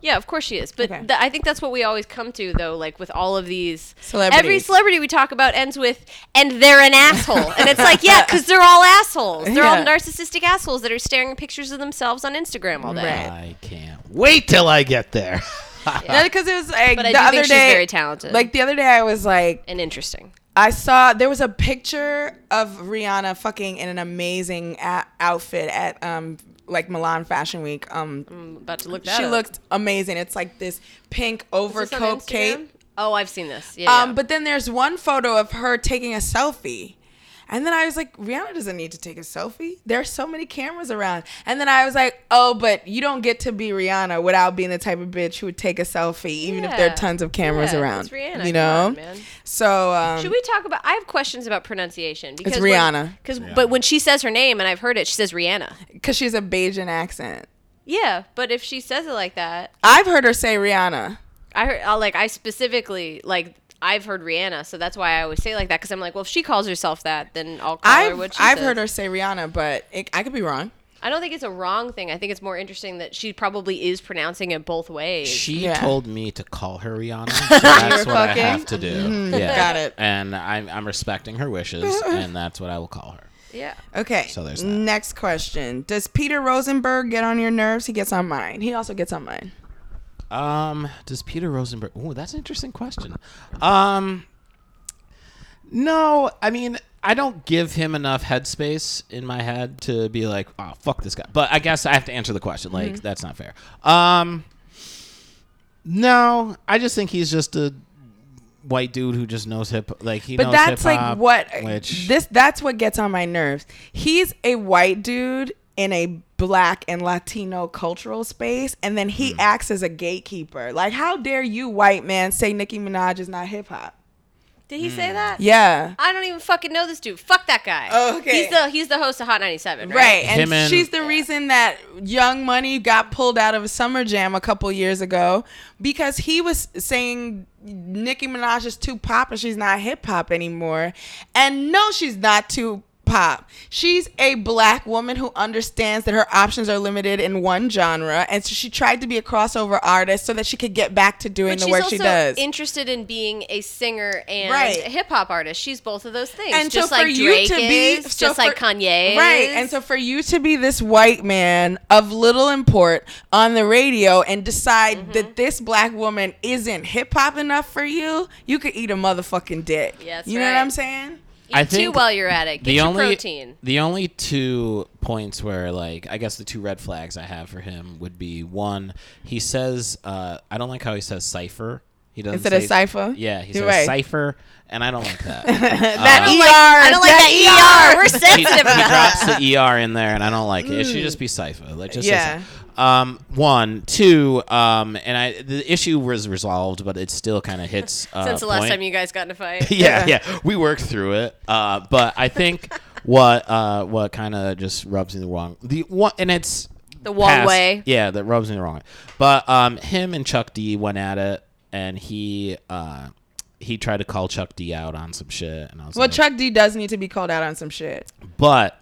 yeah, of course she is. But Okay. th- I think that's what we always come to, though. Like with all of these Celebrities. every celebrity we talk about ends with "and they're an asshole," and it's like, yeah, <laughs> because they're all assholes. They're all Yeah. narcissistic assholes that are staring at pictures of themselves on Instagram all day. Right. I can't wait till I get there. Because it was like But I the do other think she's day, very talented. Like the other day, I was like, And interesting. I saw there was a picture of Rihanna fucking in an amazing a- outfit at um like Milan Fashion Week. Um, I'm about to look that she up. looked amazing. It's like this pink overcoat cape. Oh, I've seen this. Yeah. Um, yeah. but then there's one photo of her taking a selfie. And then I was like, Rihanna doesn't need to take a selfie. There are so many cameras around. And then I was like, oh, but you don't get to be Rihanna without being the type of bitch who would take a selfie, even if there are tons of cameras Yeah, around. it's Rihanna, You know? on, man. So, um, Should we talk about? I have questions about pronunciation because Rihanna. Because but when she says her name and I've heard it, she says Rihanna. because she's a Bajan accent. Yeah, but if she says it like that, I've heard her say Rihanna. I heard uh, like I specifically like I've heard Rihanna, so that's why I always say it like that because I'm like, well, if she calls herself that, then I'll call her I've, what she I've says. heard her say Rihanna, but it, I could be wrong. I don't think it's a wrong thing. I think it's more interesting that she probably is pronouncing it both ways. She Yeah. told me to call her Rihanna. <laughs> So that's what I have to do. <laughs> Mhm. Yeah. Got it. And I'm, I'm respecting her wishes, <laughs> and that's what I will call her. yeah. Okay. So there's that. Next question. Does Peter Rosenberg get on your nerves? He gets on mine. He also gets on mine. Um, does Peter Rosenberg? Oh, that's an interesting question. Um, no, I mean, I don't give him enough headspace in my head to be like, oh, fuck this guy. But I guess I have to answer the question. Like, Mm-hmm. that's not fair. Um, no, I just think he's just a white dude who just knows hip. Like he But knows that's like what Which this that's what gets on my nerves. He's a white dude in a black and Latino cultural space, and then Hmm. he acts as a gatekeeper. Like, how dare you, white man, say Nicki Minaj is not hip hop? Did he say that? Yeah. I don't even fucking know this dude. Fuck that guy. Oh, okay. He's the he's the host of Hot 97, right? Right, and and- she's the reason that Young Money got pulled out of a Summer Jam a couple years ago because he was saying Nicki Minaj is too pop and she's not hip hop anymore. And no, she's not too pop. She's a black woman who understands that her options are limited in one genre, and so she tried to be a crossover artist so that she could get back to doing But the work she does. interested in being a singer and Right. a hip hop artist. She's both of those things. and just so for like you Drake to be is, so just like Kanye, right? is. And so for you to be this white man of little import on the radio and decide Mm-hmm. that this black woman isn't hip hop enough for you, you could eat a motherfucking dick. Yeah, that's you know what. I'm saying? Eat I two think while you're at it. Get the your only protein. the only two points where like I guess the two red flags I have for him would be one he says uh, I don't like how he says cipher. He doesn't Instead of say- cipher? Yeah, he You're says right. cipher, and I don't like that. <laughs> That Uh, ER. I don't like that ER. We're he, sensitive he about drops the er in there, and I don't like it. It should just be cipher. Like just Yeah. cipher. Um, one, two, um, and I the issue was resolved, but it still kind of <laughs> hits. Uh, Since the last point. time you guys got in a fight. <laughs> yeah, yeah, we worked through it. Uh, but I think <laughs> what uh, what kind of just rubs me the wrong the one, and it's The wrong past- way. Yeah, that rubs me the wrong way. But um, him and Chuck D went at it, and he uh, he tried to call Chuck D out on some shit, and I was Well, like, Chuck D does need to be called out on some shit. but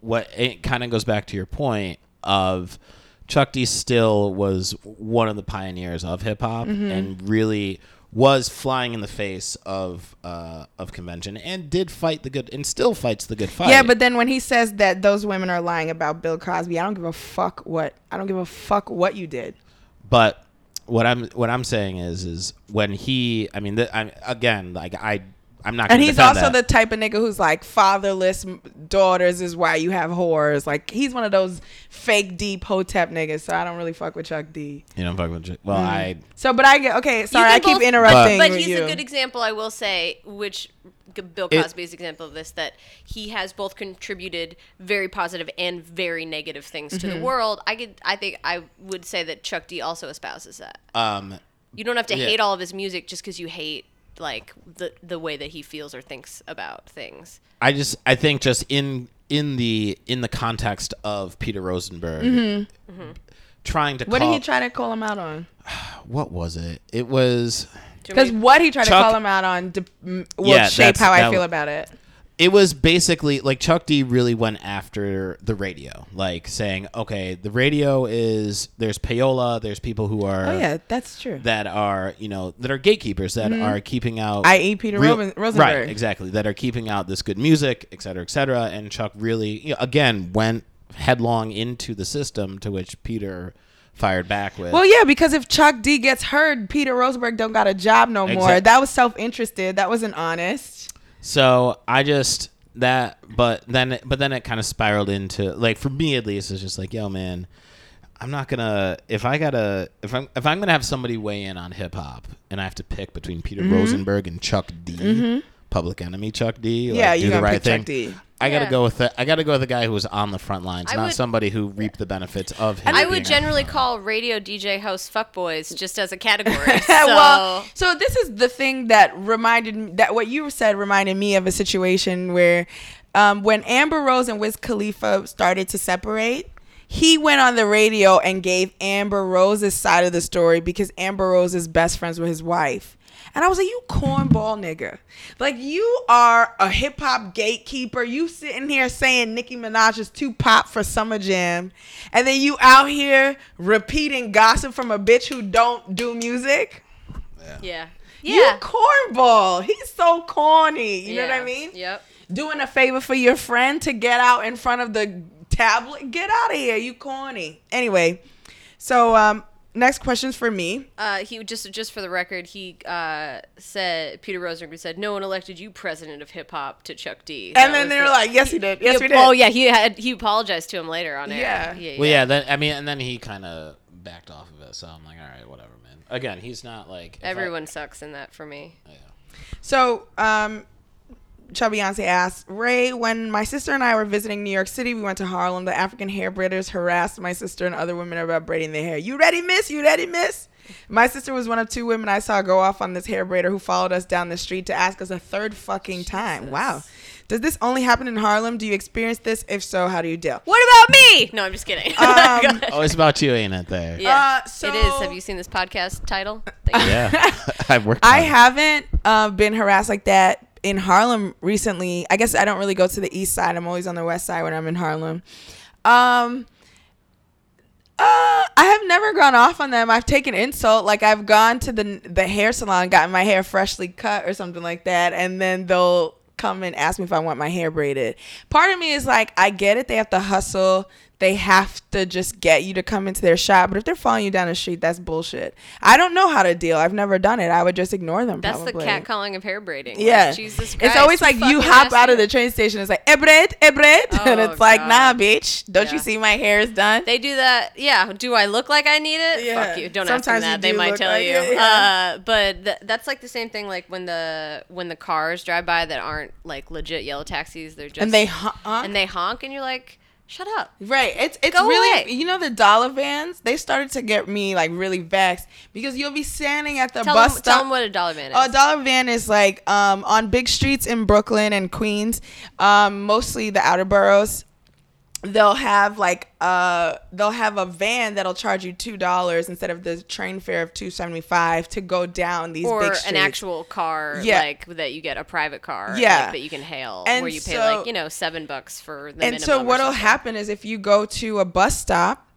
what it kind of goes back to your point of Chuck D still was one of the pioneers of hip hop Mm-hmm. and really was flying in the face of uh, of convention and did fight the good and still fights the good fight. Yeah, but then when he says that those women are lying about Bill Cosby, I don't give a fuck what I don't give a fuck what you did. but what I'm what I'm saying is is when he I mean th- I, again like I I'm not And he's also that. the type of nigga who's like fatherless daughters is why you have whores. Like he's one of those fake deep hotep niggas. So I don't really fuck with Chuck D. you know fuck with Ch- well Mm. I So, but I get okay. Sorry, can I keep both- interrupting. But with he's you. a good example, I will say, which G- Bill It- Cosby is example of this, that he has both contributed very positive and very negative things to Mm-hmm. the world. I could, I think, I would say that Chuck D also espouses that. um You don't have to Yeah. hate all of his music just because you hate like the the way that he feels or thinks about things. I just I think just in in the in the context of Peter Rosenberg trying to Mm-hmm. what call, did he try to call him out on? <sighs> what was it? It was Because what he tried Chuck- to call him out on de- will Yeah, shape how I feel w- about it. It was basically like Chuck D really went after the radio, like saying, okay, the radio is there's payola, there's people who are Oh yeah, that's true. that are you know that are gatekeepers that mm-hmm. are keeping out I.e. Peter Rosen- Rosenberg. right exactly that are keeping out this good music et cetera et cetera and chuck really you know, again went headlong into the system to which peter fired back with Well, yeah, because if Chuck D gets heard, Peter Rosenberg don't got a job no more. That was self-interested. That wasn't honest. So i just that but then it- but then it kind of spiraled into like for me at least it's just like yo man I'm not gonna if I gotta if I'm if I'm gonna have somebody weigh in on hip hop and I have to pick between Peter Mm-hmm. Rosenberg and Chuck D, Public Enemy Chuck D, like, Yeah, do you the gonna right thing. Chuck D. I gotta go with the I gotta go with the guy who was on the front lines, I not would- somebody who reaped the benefits of him. I being would on the generally call radio DJ host fuckboys just as a <laughs> category. So, well, so this is the thing that reminded me that what you said reminded me of a situation where um, when Amber Rose and Wiz Khalifa started to separate, he went on the radio and gave Amber Rose's side of the story because Amber Rose is best friends with his wife. And I was like, you cornball nigga. Like, you are a hip hop gatekeeper. You sitting here saying Nicki Minaj is too pop for Summer Jam. And then you out here repeating gossip from a bitch who don't do music. yeah. You Yeah. You cornball. He's so corny. You know what I mean? Yep. Doing a favor for your friend to get out in front of the tablet. Get out of here. You corny. Anyway, so um, next question's for me. Uh, he just just for the record, he uh, said Peter Rosenberg said no one elected you president of hip hop to Chuck D. And then they were the- like, yes, he did. Yes, He- we did. Oh yeah, he had he apologized to him later on air. Yeah. yeah, Well, yeah. Then I mean, and then he kind of backed off of it. So I'm like, all right, whatever, man. Again, he's not like if I- Everyone sucks in that for me. yeah. So, um, Chubby Beyonce asked Rae, when my sister and I were visiting New York City, we went to Harlem. The African hair braiders harassed my sister and other women about braiding their hair. You ready, miss? You ready, miss? My sister was one of two women I saw go off on this hair braider who followed us down the street to ask us a third fucking time. Wow. Does this only happen in Harlem? Do you experience this? If so, how do you deal? What about me? No, I'm just kidding. Um, <laughs> Oh, it's about you, ain't it? There. yeah, uh, so- it is. Have you seen this podcast title? Thank. Yeah. <laughs> <laughs> I've worked. I on it. haven't uh, been harassed like that in Harlem recently. I guess I don't really go to the east side. I'm always on the west side when I'm in Harlem. Um, uh, I have never gone off on them. I've taken insult. Like I've gone to the the hair salon, gotten my hair freshly cut or something like that, and then they'll come and ask me if I want my hair braided. Part of me is like, I get it. They have to hustle. They have to just get you to come into their shop. But if they're following you down the street, that's bullshit. I don't know how to deal. I've never done it. I would just ignore them. That's the probably. catcalling of hair braiding. Like, Yeah, Jesus Christ. it's always like you hop out of the train station. It's like ebred, ebred, <laughs> and Oh, it's like nah, bitch. Don't you see my hair is done? They do that. Yeah. Do I look like I need it? Yeah. Fuck you. Don't Sometimes ask them that. They might tell like you. it, yeah. Uh, but th- that's like the same thing. Like when the when the cars drive by that aren't like legit yellow taxis. They're just and they honk. and they honk, and you're like, shut up. Right. It's it's Go really away. you know the dollar vans. They started to get me like really vexed because you'll be standing at the Tell bus them, stop. tell them what a dollar van is. Oh, a dollar van is like um, on big streets in Brooklyn and Queens, um, mostly the outer boroughs. They'll have like uh they'll have a van that'll charge you two dollars instead of the train fare of two seventy five to go down these or big an actual car, Yeah. like that you get a private car, Yeah. like, that you can hail, And where you pay like you know seven bucks for the and so what'll happen is if you go to a bus stop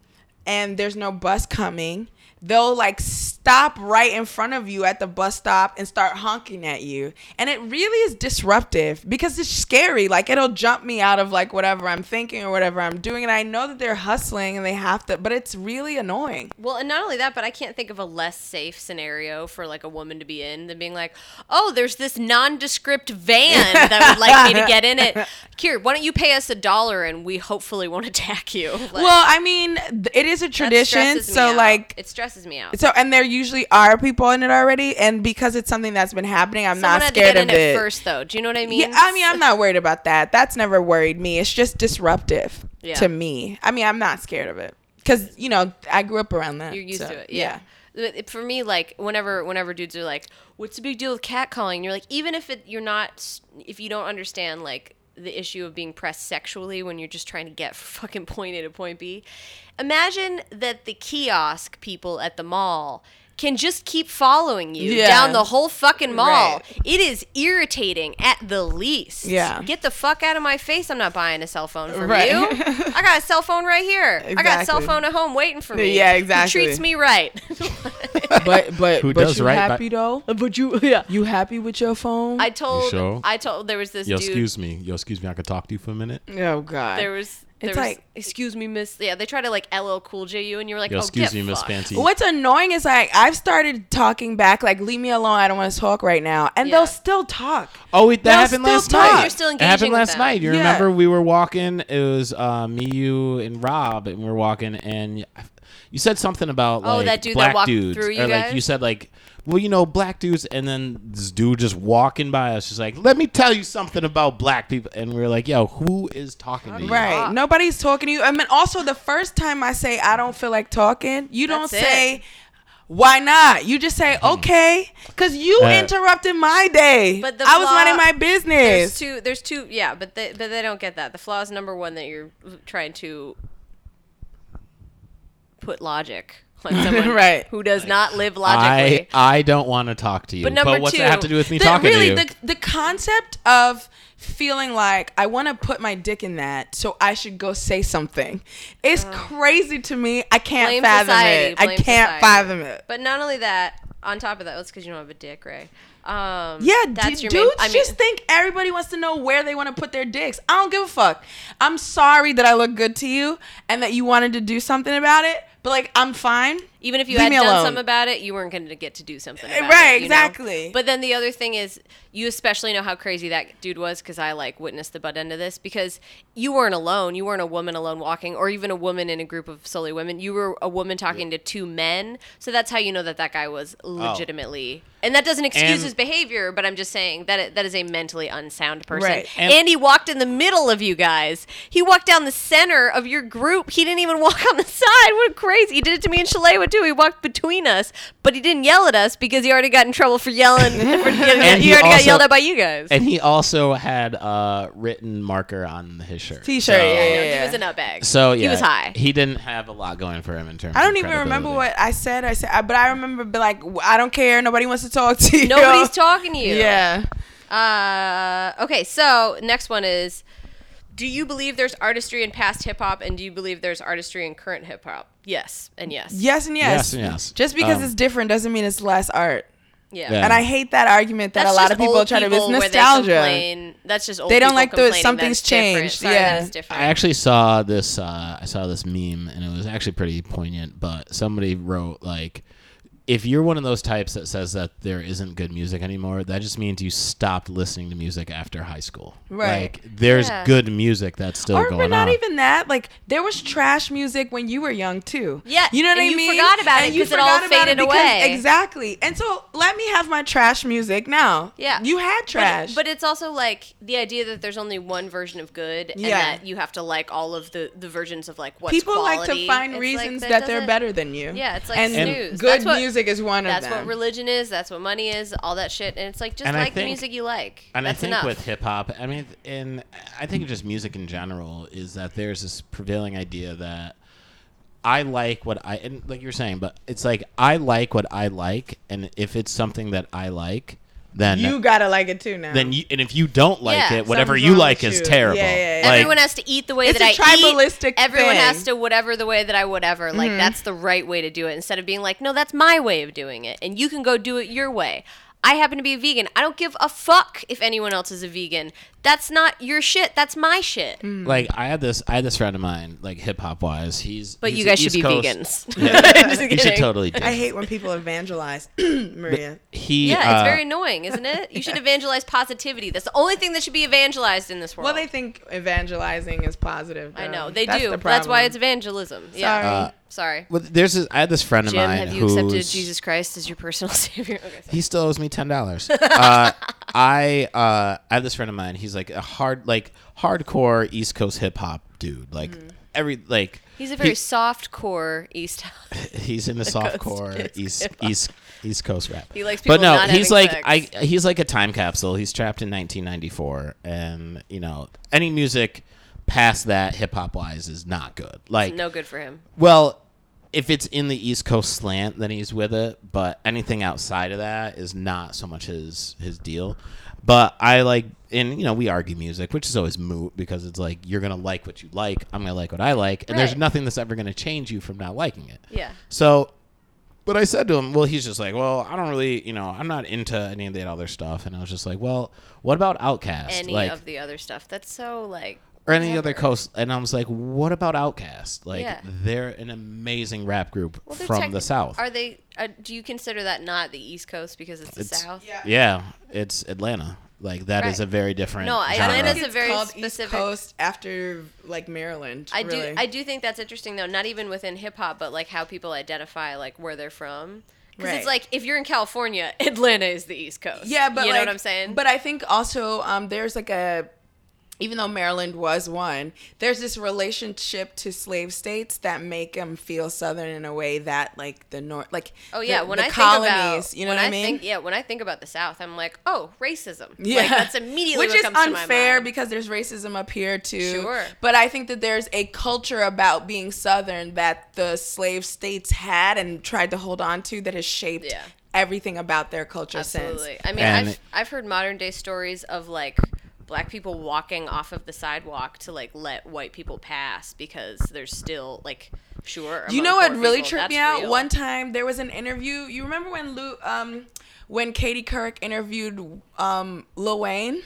and there's no bus coming they'll like stop right in front of you at the bus stop and start honking at you. And it really is disruptive because it's scary. Like it'll jump me out of like whatever i'm thinking or whatever i'm doing. And i know that they're hustling and they have to but it's really annoying. Well, and not only that, but I can't think of a less safe scenario for like a woman to be in than being like, "Oh, there's this nondescript van that would like me to get in it." <laughs> Kier, why don't you pay us a dollar and we hopefully won't <laughs> attack you? Like, well i mean it is a tradition so like it stresses me out. so and there usually are people in it already and because it's something that's been happening i'm Someone not scared of in it it first, though. Do you know what I mean? Yeah, I mean, I'm not worried about that. That's never worried me. It's just disruptive Yeah. to me. I mean, I'm not scared of it because you know I grew up around that. You're used so, to it, yeah. It- For me, like whenever whenever dudes are like, "What's the big deal with catcalling?" You're like, even if it you're not, if you don't understand like the issue of being pressed sexually when you're just trying to get <laughs> fucking point A to point B, imagine that the kiosk people at the mall can just keep following you Yeah. down the whole fucking mall. Right. It is irritating at the least. Yeah. Get the fuck out of my face. I'm not buying a cell phone from Right. you. <laughs> I got a cell phone right here. I got a cell phone at home waiting for me. Yeah, He exactly. treats me right. <laughs> But but Who but does you right by- happy though? Uh, but you, <laughs> yeah. You happy with your phone? I told, sure? I told, there was this Yo, dude. excuse me. Yo, excuse me. I could talk to you for a minute. oh God. There was, there It's was, like- excuse me, miss. Yeah, they try to like LL Cool J you, and you're like, Yo, oh, excuse get me, Miss fucked. Fancy. What's annoying is like I've started talking back, like leave me alone. I don't want to talk right now, and Yeah. they'll still talk. Oh, wait, that They'll happened still last talk. night. You're still engaging. it happened last them. night. You Yeah. remember we were walking. It was uh, me, you, and Rob, and we were walking, and you said something about like Oh, like that dude that black walked dudes, through you or like guys? you said like, well, you know, black dudes, and then this dude just walking by us, just like, let me tell you something about black people, and we are like, yo, who is talking to you? Right. Nobody's talking to you. I mean, also the first time I say I don't feel like talking, you don't That's say why not. You just say okay, because you Uh, interrupted my day. But the I was flaw- minding my There's business. two. There's two. Yeah, but they, but they don't get that. The flaw is number one that you're trying to put logic <laughs> on someone <laughs> Right. who does not live logically. I I don't want to talk to you. But number what's two- that have to do with me The- talking really, to you? the the concept of feeling like I want to put my dick in that, so I should go say something, is crazy to me. I can't Blame fathom society, it. I can't society. fathom it. But not only that, on top of that, that's because you don't have a dick, Rae. Um, Yeah, that's d- your dudes main, I mean, just think everybody wants to know where they want to put their dicks. I don't give a fuck. I'm sorry that I look good to you and that you wanted to do something about it, but like I'm fine. even if you Leave had done alone. something about it, you weren't going to get to do something eh, about Right, it. you know? exactly. But then the other thing is, you especially know how crazy that dude was because I like witnessed the butt end of this because you weren't alone. You weren't a woman alone walking, or even a woman in a group of solely women. You were a woman talking to two men. So that's how you know that that guy was oh. legitimately. And that doesn't excuse And- his behavior, but I'm just saying that it, that is a mentally unsound person. Right. And- And, he walked in the middle of you guys. He walked down the center of your group. He didn't even walk on the side. What crazy! He did it to me and Shalewa too. He walked between us, but he didn't yell at us because he already got in trouble for yelling. for getting, And he, he already got also- yelled at by you guys. and he also had a written marker on his shirt. T-shirt, So- yeah, I know, yeah, he yeah. was a nutbag. So yeah, he was high. He didn't have a lot going for him in terms. I don't of even remember what I said. I said, but I remember be like, I don't care. Nobody wants to talk to you. Nobody's talking to you. <laughs> Yeah. Uh, okay, so next one is Do you believe there's artistry in past hip hop and do you believe there's artistry in current hip hop? Yes, and yes. Yes and yes. Yes and yes. Just because Um, it's different doesn't mean it's less art. Yeah. Yeah. And I hate that argument that That's a lot of people old try to. It's people where they nostalgia. complain- That's just old They don't like the- something's changed, Sorry, yeah. that is different. I actually saw this. Uh, I saw this meme, and it was actually pretty poignant. But somebody wrote like, "If you're one of those types that says that there isn't good music anymore, that just means you stopped listening to music after high school. Right. Like, there's Yeah. good music that's still or going but not on. even that. Like there was trash music when you were young too. Yeah, you know what and I you mean. forgot about it And you 'cause it all about faded because- away. Exactly. And so let me have my trash music now. Yeah. you had trash. But, but it's also like the idea that there's only one version of good and Yeah. that you have to like all of the, the versions of like what's people like to find It's like, reasons that that, they're better than you. Yeah, it's like and snooze. good That's what- music is one That's of them. what religion is. That's what money is. All that shit. And it's like just And I like the music you like. And That's I think enough. with hip hop, I mean, in I think just music in general is that there's this prevailing idea that I like what I and like you were saying, but it's like I like what I like, and if it's something that I like, then you gotta like it too now. then you and if you don't like Yeah, it, whatever something's you wrong like with is you. terrible. Yeah, yeah, yeah. Like, Everyone has to eat the way It's that a I tribalistic eat. Everyone has to whatever the way that I whatever. Like mm-hmm. that's the right way to do it. Instead of being like, no, that's my way of doing it, and you can go do it your way. I happen to be a vegan. I don't give a fuck if anyone else is a vegan. That's not your shit. That's my shit. like I had this I had this friend of mine, like hip hop wise. He's But he's you guys should East be Coast- vegans. Yeah, <laughs> <laughs> Just you should kidding. totally do. I hate when people evangelize, <clears throat> Maria. He Yeah, it's uh, very annoying, isn't it? You should <laughs> evangelize positivity. That's the only thing that should be evangelized in this world. Well, they think evangelizing is positive. I though. know they That's do. the That's why problem. it's evangelism. Yeah. Sorry. Uh, Sorry. Well, there's this, I had this friend of Jim, mine have you accepted who's- Jesus Christ as your personal savior? Okay, sorry. He still owes me ten dollars. uh, I uh, I have this friend of mine. He's like a hard, like hardcore East Coast hip hop dude. Like every like Mm-hmm. He's a very he- soft core East. he's into softcore East <laughs> <laughs> East East Coast rap. He likes people but no, he's like sex. I. He's like a time capsule. He's trapped in 1994, and you know any music past that hip hop wise is not good. Like no good for him. well, if it's in the East Coast slant, then he's with it. But anything outside of that is not so much his his deal. But I like, and you know, we argue music, which is always moot because it's like you're gonna like what you like. I'm gonna like what I like, and there's Right. nothing that's ever gonna change you from not liking it. Yeah. So, but I said to him, well, he's just like, well, I don't really, you know, I'm not into any of that other stuff. And I was just like, well, what about OutKast? Any like, of the other stuff. That's so like. Or any other coast. And I was like, what about OutKast? Like, Yeah. they're an amazing rap group Well, they're from tech- the South. Are they? Uh, do you consider that not the East Coast because it's the It's- South? Yeah. yeah, it's Atlanta. Like that is Right. a very different. No, I- genre. Atlanta's a very called specific- East Coast after like Maryland. I really. do I do think that's interesting though, not even within hip hop, but like how people identify like where they're from. Because Right. it's like if you're in California, <laughs> Atlanta is the East Coast. Yeah, but you like, know what I'm saying. But I think also um, there's like a, even though Maryland was one, there's this relationship to slave states that make them feel Southern in a way that like the North, like oh yeah, the, when the I colonies, think about you know what I I mean? think yeah, when I think about the South, I'm like, oh, racism. Yeah, like, that's immediately which what is comes to my unfair because there's racism up here too. Sure. but I think that there's a culture about being Southern that the slave states had and tried to hold on to that has shaped Yeah. everything about their culture Absolutely. since. I mean, And- I've I've heard modern day stories of like black people walking off of the sidewalk to like let white people pass because there's still like sure. You know what really people, tripped me out? real. One time there was an interview. You remember when Lou, um, when Katie Couric interviewed um, Lil Wayne,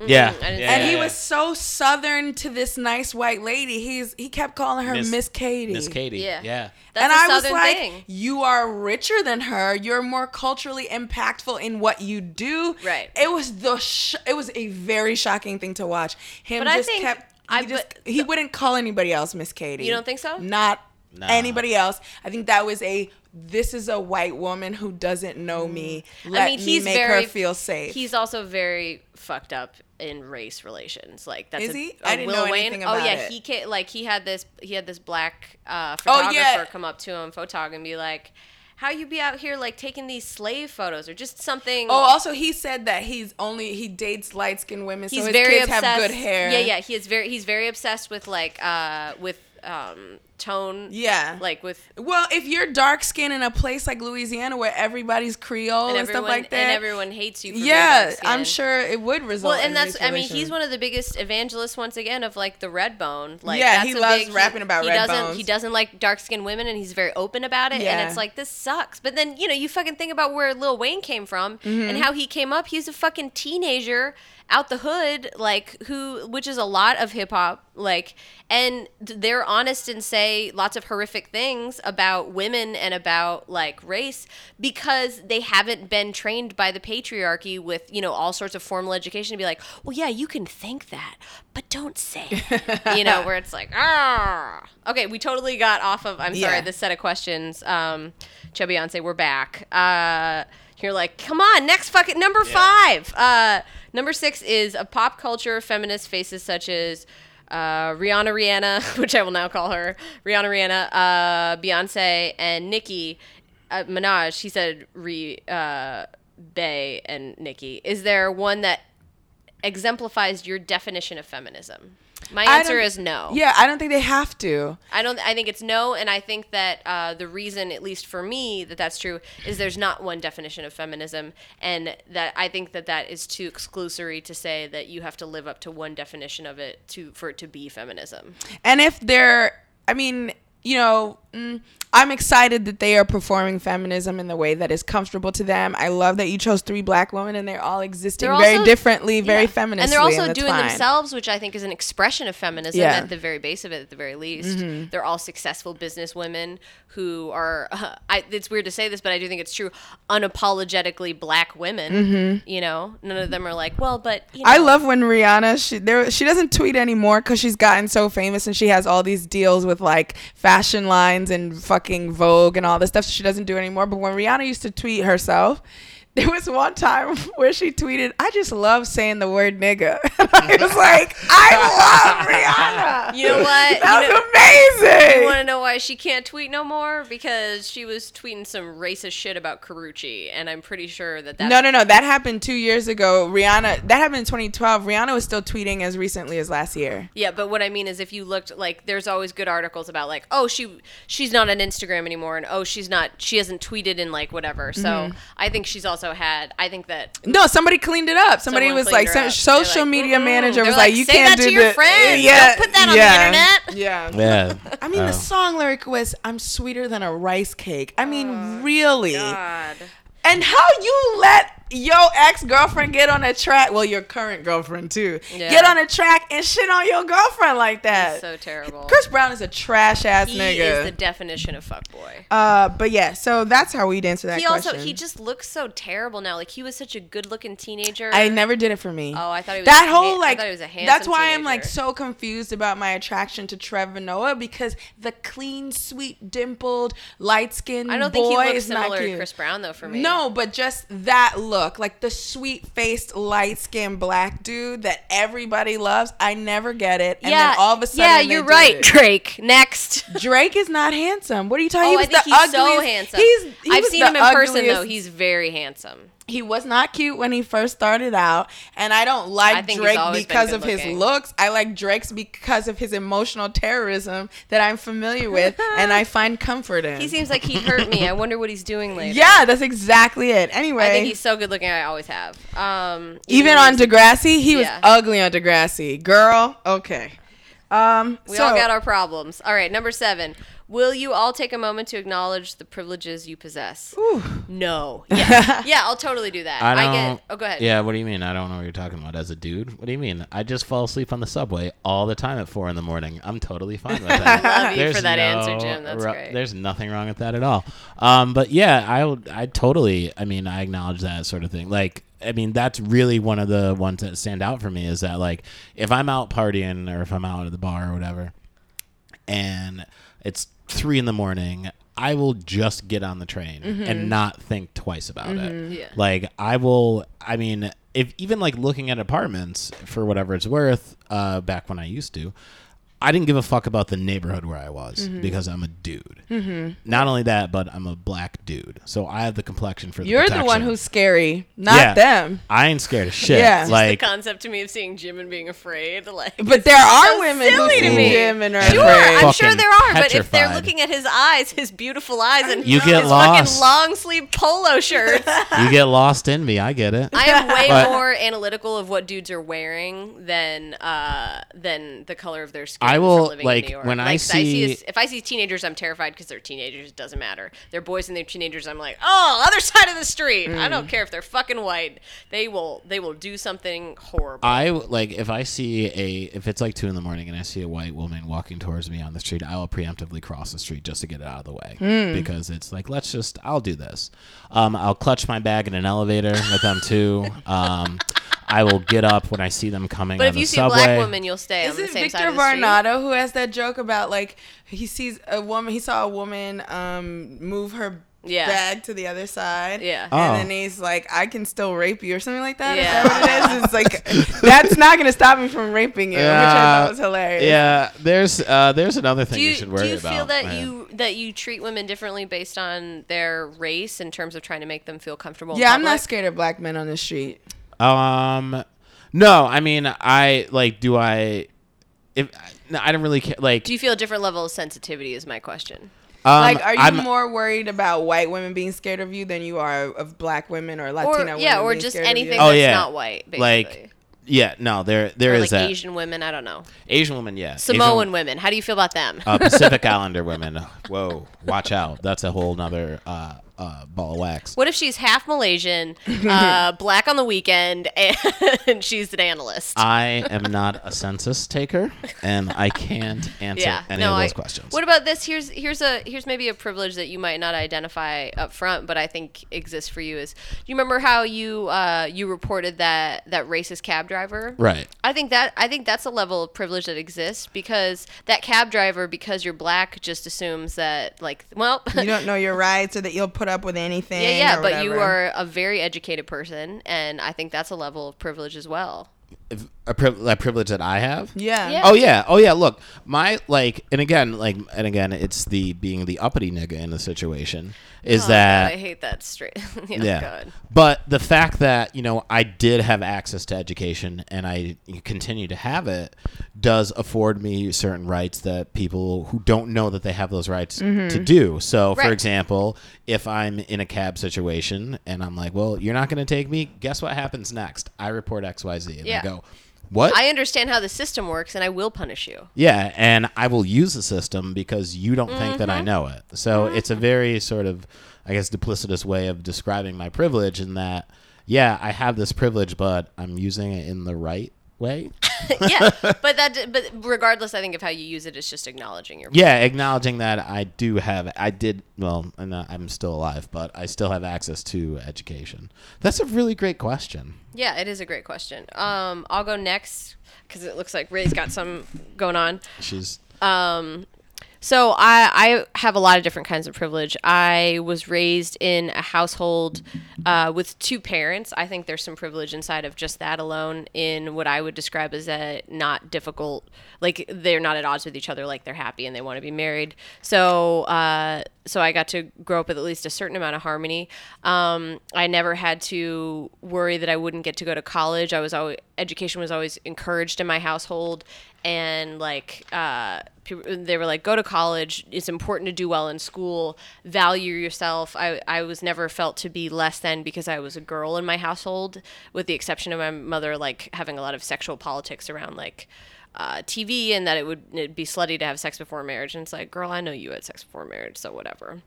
Mm-hmm. Yeah, I didn't and he was so southern to this nice white lady. He's he kept calling her Miss- Miss Katie. Miss Katie. Yeah. Yeah. That's and a I was like, thing. you are richer than her. You're more culturally impactful in what you do. Right. It was the sh- it was a very shocking thing to watch. Him But I just think- kept. He, I- just, but he wouldn't call anybody else Miss Katie. You don't think so? Not Nah. anybody else. I think that was a. This is a white woman who doesn't know me. Let Mm. I mean, me make very her feel safe. He's also very fucked up in race relations. Like that's Is a- he? a I didn't Lil know Wayne. anything oh yeah, it. he ca- like he had this he had this black uh, Oh, photographer yeah. come up to him, photog, and be like, "How you be out here like taking these slave photos or just something?" Oh, also he said that he's only he dates light skinned women, he's so his very kids obsessed. have good hair. Yeah, yeah, he is very he's very obsessed with like uh with um tone. Yeah. like with Well, if you're dark skinned in a place like Louisiana where everybody's Creole and, and stuff like that, and everyone hates you. Yeah. I'm sure it would result. Well, and that's I mean he's one of the biggest evangelists once again of like the red bone. Like Yeah, that's he loves big, rapping about he red doesn't, bones. He doesn't like dark skinned women, and he's very open about it. Yeah. And it's like this sucks. But then you know you fucking think about where Lil Wayne came from Mm-hmm. and how he came up. He's a fucking teenager out the hood, like who, which is a lot of hip hop. Like, and they're honest and say lots of horrific things about women and about like race because they haven't been trained by the patriarchy with you know all sorts of formal education to be like, well, yeah, you can think that, but don't say, it." <laughs> you know, where it's like, ah, okay, we totally got off of. I'm sorry, Yeah. this set of questions. Um, Chubby Beyonce, we're back. Uh, you're like, come on, next fucking number five. Uh, number six is a pop culture feminist faces such as uh, Rihanna, Rihanna, <laughs> which I will now call her Rihanna, Rihanna, uh, Beyonce, and Nicki uh, Minaj. He said Re uh, Bay and Nicki. Is there one that exemplifies your definition of feminism? My answer is no. Yeah, I don't think they have to. I don't. I think it's no, and I think that uh, the reason, at least for me, that that's true is there's not one definition of feminism, and that I think that that is too exclusory to say that you have to live up to one definition of it to for it to be feminism. And if they're, I mean, you know, mm, I'm excited that they are performing feminism in the way that is comfortable to them. I love that you chose three black women and they're all existing They're very also- differently, very Yeah. feminist. and they're also doing themselves, which I think is an expression of feminism Yeah. Mm-hmm. at the very base of it. At the very least, they're all successful business women who are. Uh, <laughs> I, it's weird to say this, but I do think it's true. Unapologetically black women. You know, none of them are like, well, but you know, Mm-hmm. I love when Rihanna she there she doesn't tweet anymore because she's gotten so famous and she has all these deals with like fashion lines and fucking Vogue and all this stuff. She doesn't do anymore. But when Rihanna used to tweet herself, <laughs> there was one time where she tweeted, "I just love saying the word nigga." <laughs> I was like, "I love Rihanna." You know what? That You know- was amazing. You want to know why she can't tweet no more? Because she was tweeting some racist shit about Karrueche, and I'm pretty sure that that. No, no, no. That happened two years ago. Rihanna. That happened in 2012. Rihanna was still tweeting as recently as last year. Yeah, but what I mean is, if you looked like, there's always good articles about like, oh, she she's not on Instagram anymore, and oh, she's not, she hasn't tweeted in like whatever. So Mm-hmm. I think she's also had. I think that No, somebody cleaned it up. Somebody was like, some social like, media manager was like, like, you "Say can't that do to your the- friends. Yeah, Don't put that on the internet." Yeah. Yeah. I mean, Oh. the song lyric was, "I'm sweeter than a rice cake." I mean, oh, really. God. And how you let yo ex girlfriend get on a track. Well, your current girlfriend too. Yeah. Get on a track and shit on your girlfriend like that. so terrible. Chris Brown is a trash ass he nigga. He is the definition of fuckboy. uh, but yeah, so that's how we'd answer that question. He question. also he just looks so terrible now. Like he was such a good-looking teenager. I never did it for me. Oh, I thought he was that a whole ha- I like. thought he was a that's handsome why I'm like so confused about my attraction to Trevor Noah because the clean, sweet, dimpled, light skinned I don't boy think he looks not similar to. Chris Brown though. For me, No, but just that look, like the sweet faced, light skinned black dude that everybody loves. I never get it. And yeah, then all of a sudden, yeah, you're right, it. Drake. Next. Drake is not handsome. What are you talking? Oh, he I think the he's so ugliest- handsome. He's, he I've seen him in person though. He's very handsome. He was not cute when he first started out, and I don't like I Drake because of his looks. I like Drake's because of his emotional terrorism that I'm familiar with <laughs> and I find comfort in. He seems like he'd hurt me. I wonder what he's doing later. yeah, that's exactly it. Anyway, I think he's so good looking. I always have. Um, even when on Degrassi, he was ugly on Degrassi. Girl, okay. Um, we so, all got our problems. All right, number seven. Will you all take a moment to acknowledge the privileges you possess? No. <laughs> Yeah. yeah, I'll totally do that. I I, don't. get. Oh, go ahead. Yeah, what do you mean? I don't know what you're talking about. As a dude, what do you mean? I just fall asleep on the subway all the time at four in the morning. I'm totally fine with <laughs> that. I love you for that answer, Jim. That's ru- great. There's nothing wrong with that at all. Um, but yeah, I would. I totally. I mean, I acknowledge that sort of thing. Like, I mean, that's really one of the ones that stand out for me is that like if I'm out partying or if I'm out at the bar or whatever, and it's three in the morning, I will just get on the train and not think twice about it. Yeah. Like I will. I mean, if even like looking at apartments for whatever it's worth, uh, back when I used to. I didn't give a fuck about the neighborhood where I was because I'm a dude. Mm-hmm. Not only that, but I'm a black dude, so I have the complexion for the you're the one who's scary, not Yeah. them. I ain't scared of shit. Yeah. like the concept to me of seeing Jim and being afraid, like. But there are so women who see me. Jim and are Sure, afraid. I'm sure there are, but if they're looking at his eyes, his beautiful eyes, and You get his lost. fucking long sleeve polo shirts, <laughs> you get lost in me. I get it. I am way But- more analytical of what dudes are wearing than uh, than the color of their skin. I from will, living in like, New York. when I Like, see- if I see teenagers, I'm terrified because they're teenagers. It doesn't matter. They're boys and they're teenagers. I'm like, oh, other <laughs> side of the street. I Mm. don't care if they're fucking white. They will they will do something horrible. I like if I see a if it's like two in the morning and I see a white woman walking towards me on the street, I will preemptively cross the street just to get it out of the way Hmm. because it's like let's just I'll do this. Um, I'll clutch my bag in an elevator with them too. Um, I will get up when I see them coming. but on if the you see subway. a black woman, you'll stay Is on the same Victor side of the street. Varnado who has that joke about like he sees a woman, he saw a woman um, move her Yeah. bag to the other side, Yeah. Oh. and then he's like, "I can still rape you" or something like that. Is Yeah. that what it is? It's like that's not gonna stop me from raping you, which I Yeah. thought was hilarious. Yeah, there's uh, there's another thing you, you, should worry about. do you about. feel that man. you that you treat women differently based on their race in terms of trying to make them feel comfortable? Yeah, I'm not scared of black men on the street. Um, no, I mean, I like. Do I? If no, I don't really care. Like, Do you feel a different level of sensitivity? Is my question. um, like, are you I'm- more worried about white women being scared of you than you are of black women or Or Latina women? yeah, or being just scared of you? anything Oh, that's yeah. not white. Basically. Like, Yeah, no, there there or is like that Asian women. I don't know. Asian woman. Yeah, Samoan Asian, women. How do you feel about them? uh, Pacific <laughs> Islander women. Whoa, watch out. That's a whole nother uh, uh, ball of wax. What if she's half Malaysian, uh, <laughs> black on the weekend, and <laughs> she's an analyst? I am not a census taker, and I can't <laughs> answer yeah, any no, of those I- questions. What about this? Here's here's a here's maybe a privilege that you might not identify up front, but I think exists for you. Is you remember how you uh, you reported that that racist cab driver? right. I think that I think that's a level of privilege that exists because that cab driver, because you're black, just assumes that like, well, you don't know your rights or that you'll put up with anything. yeah, yeah, but you are a very educated person, and I think that's a level of privilege as well. If a, priv- a privilege that I have. Yeah. Yeah. Oh yeah, oh yeah. Look, my like, and again, like, and again, it's the being the uppity nigga in the situation is Oh, that God, I hate that straight. <laughs> yeah, yeah. God. But the fact that, you know, I did have access to education and I continue to have it does afford me certain rights that people who don't know that they have those rights mm-hmm. to do. So, for example, if I'm in a cab situation and I'm like, well, you're not going to take me, guess what happens next? I report XYZ. And Yeah. they go, what? I understand how the system works, and I will punish you. Yeah, and I will use the system because you don't think that I Mm-hmm. know it. So it's a very sort of, I guess, duplicitous way of describing my privilege in that, yeah, I have this privilege, but I'm using it in the right way. <laughs> yeah, but that but regardless, I think of how you use it, it's just acknowledging your Yeah, acknowledging that I do have, I did, well, I'm, not, I'm still alive, but I still have access to education. That's a really great question. Yeah, it is a great question. Um, I'll go next because it looks like Rae's got some going on. She's Um, so I I have a lot of different kinds of privilege. I was raised in a household uh, with two parents. I think there's some privilege inside of just that alone in what I would describe as a not difficult. Like they're not at odds with each other. Like they're happy and they want to be married. So uh, so I got to grow up with at least a certain amount of harmony. Um, I never had to worry that I wouldn't get to go to college. I was always education was always encouraged in my household, and like uh, people, they were like, go to college. It's important to do well in school. Value yourself. I I was never felt to be less than because I was a girl in my household, with the exception of my mother like having a lot of sexual politics around like uh, TV and that it would it'd be slutty to have sex before marriage. And it's like, girl, I know you had sex before marriage, so whatever.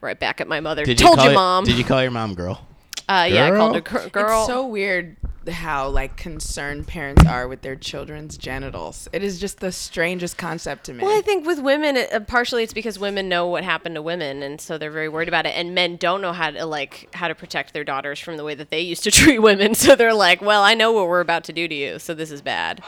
Right back at my mother. did Told you, you, mom. Did you call your mom girl? Uh, yeah, I called her Girl? girl. It's so weird how like concerned parents are with their children's genitals. It is just the strangest concept to me. Well, I think with women, it, uh, partially it's because women know what happened to women, and so they're very worried about it. And men don't know how to like how to protect their daughters from the way that they used to <laughs> treat women. So they're like, "Well, I know what we're about to do to you, so this is bad."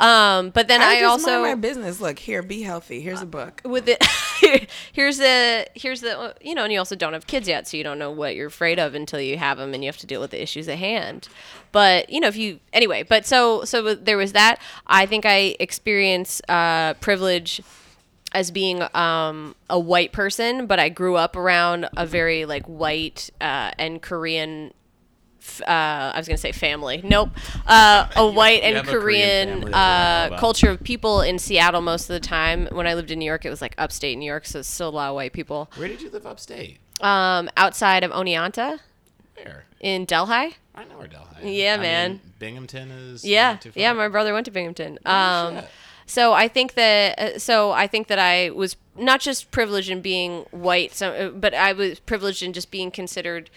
Um, but then I, I, also my business. Look here, be healthy. Here's a book. with it <laughs> here's the here's the you know and you also don't have kids yet so you don't know what you're afraid of until you have them and you have to deal with the issues at hand but you know if you anyway but so so there was that i think i experience uh, privilege as being um, a white person but i grew up around a very like white uh, and korean uh, I was gonna say family. Nope. Uh, a <laughs> white and Korean Korean, family that we don't know uh, culture of people in Seattle most of the time. When I lived in New York, it was like upstate New York, so it's still a lot of white people. Where did you live upstate? Um, outside of Oneonta Where? in Delhi. I know where Delhi. Yeah, I man. mean, Binghamton is. Yeah, not too far. yeah. My brother went to Binghamton. Oh, Um, so I think that uh, so I think that I was not just privileged in being white, so, uh, but I was privileged in just being considered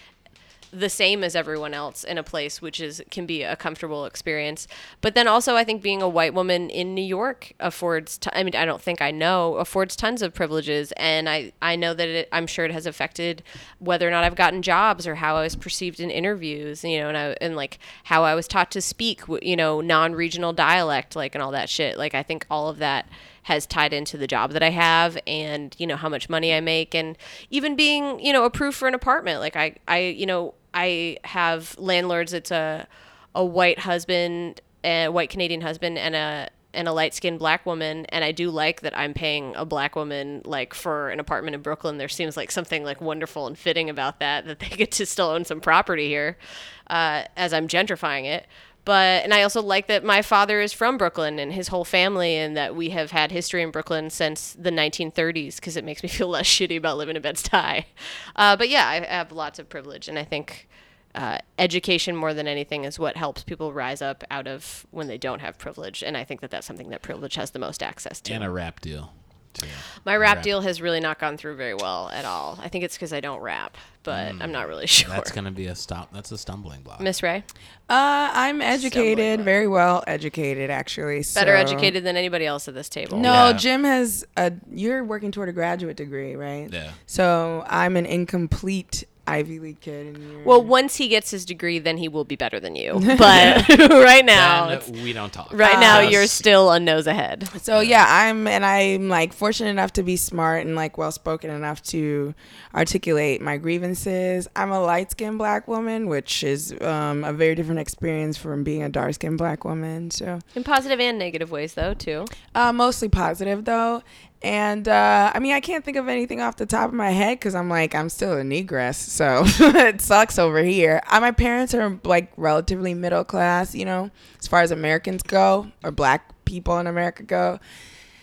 the same as everyone else in a place which is can be a comfortable experience. But then also i think being a white woman in new york affords t- i mean i don't think i know affords tons of privileges. And i i know that it, i'm sure it has affected whether or not i've gotten jobs or how i was perceived in interviews you know and i and like how i was taught to speak you know non-regional dialect like and all that shit. Like i think all of that has tied into the job that I have and you know how much money I make. And even being you know approved for an apartment like I I you know I have landlords it's a a white husband a white Canadian husband and a and a light skinned black woman and I do like that I'm paying a black woman like for an apartment in Brooklyn. There seems like something like wonderful and fitting about that that they get to still own some property here uh, as I'm gentrifying it but and I also like that my father is from Brooklyn and his whole family, and that we have had history in Brooklyn since the 1930s because it makes me <laughs> feel less shitty about living in Bed Stuy. Uh, but yeah, I have lots of privilege, and I think uh, education more than anything is what helps people rise up out of when they don't have privilege, and I think that that's something that privilege has the most access to. And a rap deal. Too. My rap, rap. deal has really not gone through very well at all. I think it's because I don't rap, but I'm not really <laughs> sure. That's gonna be a stop. That's a stumbling block. Miss Rae, Uh, I'm educated, very well educated, actually. better so- educated than anybody else at this table. No, Yeah. Jim has a. You're working toward a graduate degree, right? Yeah. So I'm an incomplete Ivy League kid, and you're. Well, once he gets his degree, then he will be better than you. <laughs> But <laughs> right now, Then it's, we don't talk. right now Just- you're still a nose ahead. So yeah, I'm and I'm like fortunate enough to be smart and like well spoken enough to articulate my grievances. I'm a light skinned black woman, which is um, a very different experience from being a dark skinned black woman. So In positive and negative ways, though, too. uh, mostly positive though. And uh, I mean, I can't think of anything off the top of my head because I'm like, I'm still a negress, so <laughs> it sucks over here. Uh, my parents are like relatively middle class, you know, as far as Americans go, or black people in America go.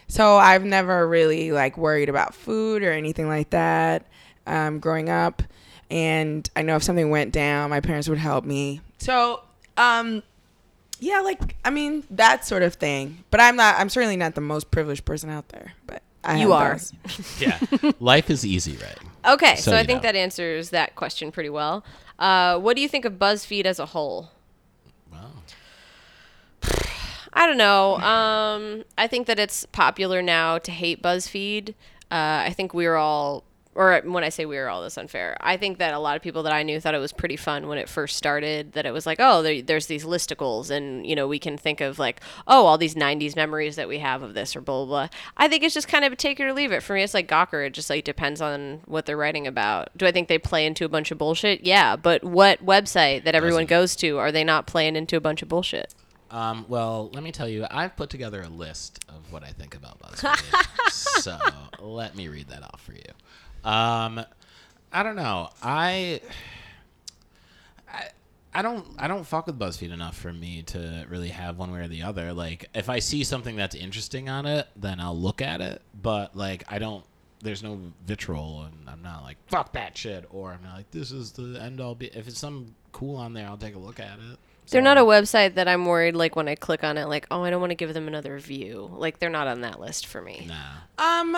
So I've never really like worried about food or anything like that um, growing up. And I know if something went down, my parents would help me. So, um, yeah, like I mean that sort of thing. But I'm not. I'm certainly not the most privileged person out there. But I You are. <laughs> Yeah. Life is easy, right? Okay, so, So I think know. that answers that question pretty well. Uh, what do you think of BuzzFeed as a whole? Wow. <sighs> I don't know. Um, I think that it's popular now to hate BuzzFeed. Uh, I think we're all, or when I say we were all, this unfair. I think that a lot of people that I knew thought it was pretty fun when it first started. That it was like, oh, there, there's these listicles, and you know, we can think of like, oh, all these '90s memories that we have of this, or blah blah. blah. I think it's just kind of a take it or leave it. For me, it's like Gawker. It just like depends on what they're writing about. Do I think they play into a bunch of bullshit? Yeah, but what website that everyone goes to are they not playing into a bunch of bullshit? Um, well, let me tell you, I've put together a list of what I think about BuzzFeed. <laughs> so let me read that off for you. Um, I don't know. I, I, I don't. I don't fuck with BuzzFeed enough for me to really have one way or the other. Like, if I see something that's interesting on it, then I'll look at it. But like, I don't. There's no vitriol, and I'm not like fuck that shit, or I'm not like this is the end all. Be if it's something cool on there, I'll take a look at it. They're So- not a website that I'm worried like when I click on it, like, oh, I don't want to give them another view. Like they're not on that list for me. Nah. Um,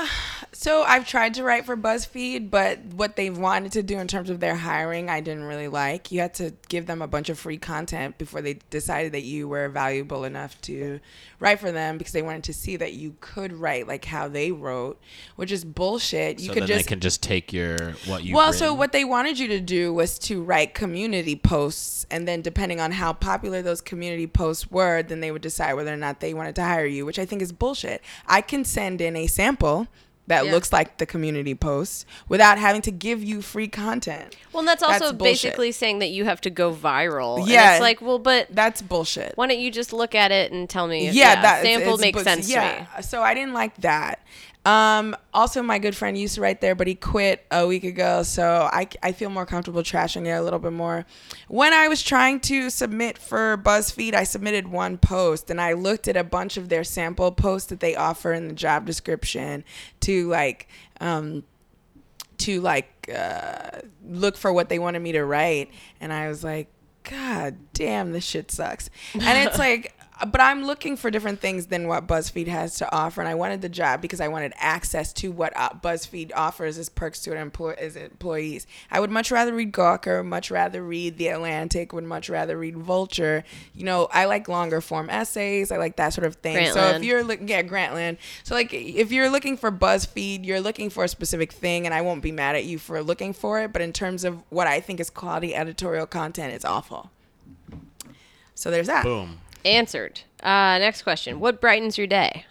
so I've tried to write for BuzzFeed, but what they wanted to do in terms of their hiring, I didn't really like. You had to give them a bunch of free content before they decided that you were valuable enough to write for them because they wanted to see that you could write like how they wrote, which is bullshit. You so could then just they can just take your what you. well, so what they wanted you to do was to write community posts, and then depending on how popular those community posts were, then they would decide whether or not they wanted to hire you, which I think is bullshit. I can send in a sample that Yeah. looks like the community post without having to give you free content. Well, and that's also That's basically saying that you have to go viral. And Yeah. it's like, well, but That's bullshit. why don't you just look at it and tell me? yeah, that sample makes sense to yeah. me. So I didn't like that. Um, also, my good friend used to write there, but he quit a week ago, so I, I feel more comfortable trashing it a little bit more. When I was trying to submit for BuzzFeed, I submitted one post, and I looked at a bunch of their sample posts that they offer in the job description to like um, to like uh, look for what they wanted me to write and i was like god damn this shit sucks and it's <laughs> like but i'm looking for different things than what buzzfeed has to offer and i wanted the job because i wanted access to what uh, buzzfeed offers as perks to an employ- as employees. I would much rather read gawker much rather read the atlantic would much rather read vulture. You know i like longer form essays i like that sort of thing. So if you're looking yeah grantland. So like if you're looking for buzzfeed you're looking for a specific thing and i won't be mad at you for looking for it but in terms of what i think is quality editorial content it's awful. So there's that. Boom. Answered. Uh, next question. What brightens your day?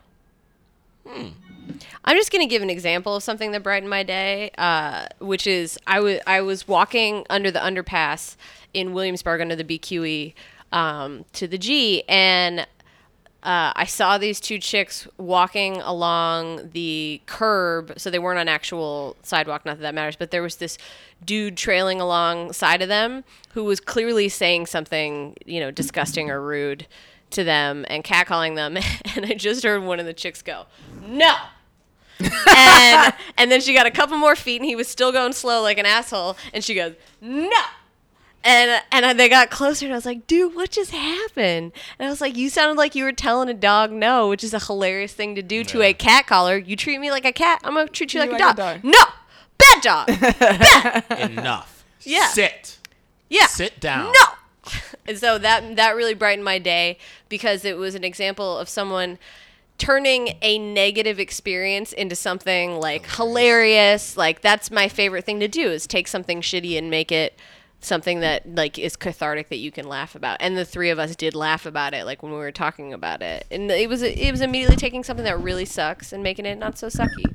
Hmm. I'm just gonna give an example of something that brightened my day, uh, which is I was I was walking under the underpass in Williamsburg under the BQE um, to the G, and uh, I saw these two chicks walking along the curb, so they weren't on actual sidewalk. Not that that matters, but there was this dude trailing alongside of them who was clearly saying something, you know, disgusting or rude to them and catcalling them. <laughs> And I just heard one of the chicks go, "No." and and then she got a couple more feet, and he was still going slow like an asshole. And she goes, "No." And and they got closer, and I was like, "Dude, what just happened?" And I was like, "You sounded like you were telling a dog no, which is a hilarious thing to do to a cat caller. You treat me like a cat, I'm gonna treat you like, You a, dog. a dog. No, bad dog. <laughs> Enough. Yeah. Sit. yeah, Sit down. no. <laughs> And so that that really brightened my day because it was an example of someone turning a negative experience into something like hilarious. Like that's my favorite thing to do is take something shitty and make it something that like is cathartic that you can laugh about. And the three of us did laugh about it like when we were talking about it. And it was it was immediately taking something that really sucks and making it not so sucky.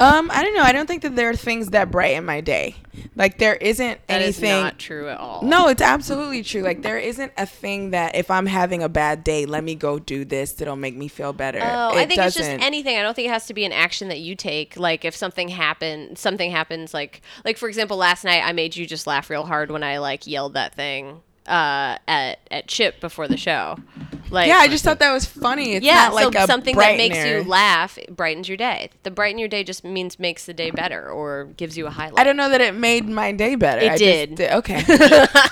Um i don't know i don't think that there are things that brighten my day like there isn't That is anything not true at all. No, it's absolutely true. Like there isn't a thing that if I'm having a bad day, let me go do this that'll make me feel better. Oh, It I think it's just anything. I don't think it has to be an action that you take. Like if something happen, something happens. Like like for example, last night I made you just laugh real hard when I like yelled that thing uh, at at Chip before the show. Like yeah, I just thought that was funny. It's yeah, not like so a something that makes you laugh brightens your day. The brighten your day just means makes the day better or gives you a highlight. I don't know that it made my day better. It I just did. Okay. <laughs>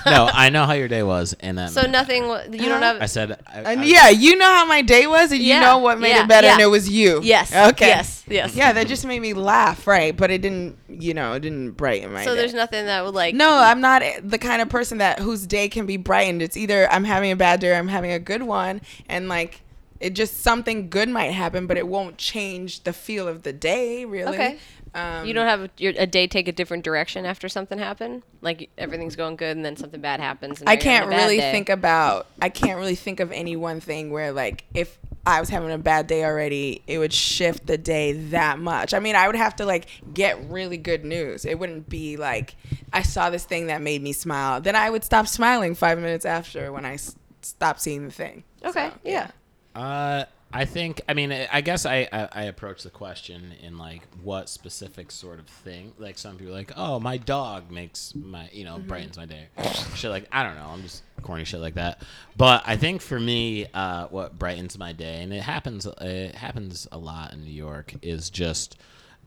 no, I know how your day was, and then So nothing. wa- You don't have. I said, I, and I- yeah, you know how my day was, and Yeah, you know what made yeah, it better, and it was you. Yes. Okay. Yes. Yes. Yeah, that just made me laugh, right? But it didn't, you know, it didn't brighten my So day. there's nothing that would like. No, I'm not the kind of person that whose day can be brightened. It's either I'm having a bad day or I'm having a good one, and like it just something good might happen, but it won't change the feel of the day. Really. Okay. Um, You don't have your, a day take a different direction after something happened. Like everything's going good and then something bad happens. And I now you're having can't really day. think about. I can't really think of any one thing where like if I was having a bad day already, it would shift the day that much. I mean, I would have to like get really good news. It wouldn't be like I saw this thing that made me smile. Then I would stop smiling five minutes after when I s- stopped seeing the thing. Okay. So, yeah. Uh, I think. I mean, I guess I, I I approach the question in like what specific sort of thing. Like some people are like, oh, my dog makes my you know brightens my day. shit like I don't know. I'm just corny shit like that. But I think for me, uh, what brightens my day, and it happens it happens a lot in New York, is just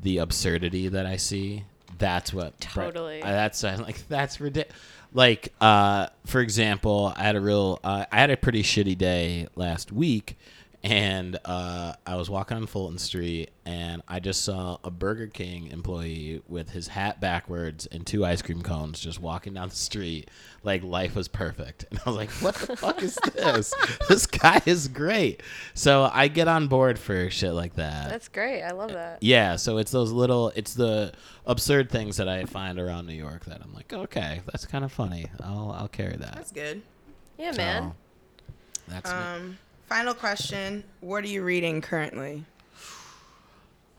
the absurdity that I see. That's what Totally. uh, that's uh, like that's ridiculous. Like, uh, for example, I had a real, uh, I had a pretty shitty day last week, and uh, I was walking on Fulton Street, and I just saw a Burger King employee with his hat backwards and two ice cream cones just walking down the street, like life was perfect. <laughs> And I was like, "What the fuck is this? <laughs> this guy is great." So I get on board for shit like that. That's great. I love that. Yeah, so it's those little, it's the absurd things that I find around New York that I'm like, okay, that's kind of funny. I'll I'll carry that. That's good. Yeah, So, man. That's me. Final question: What are you reading currently?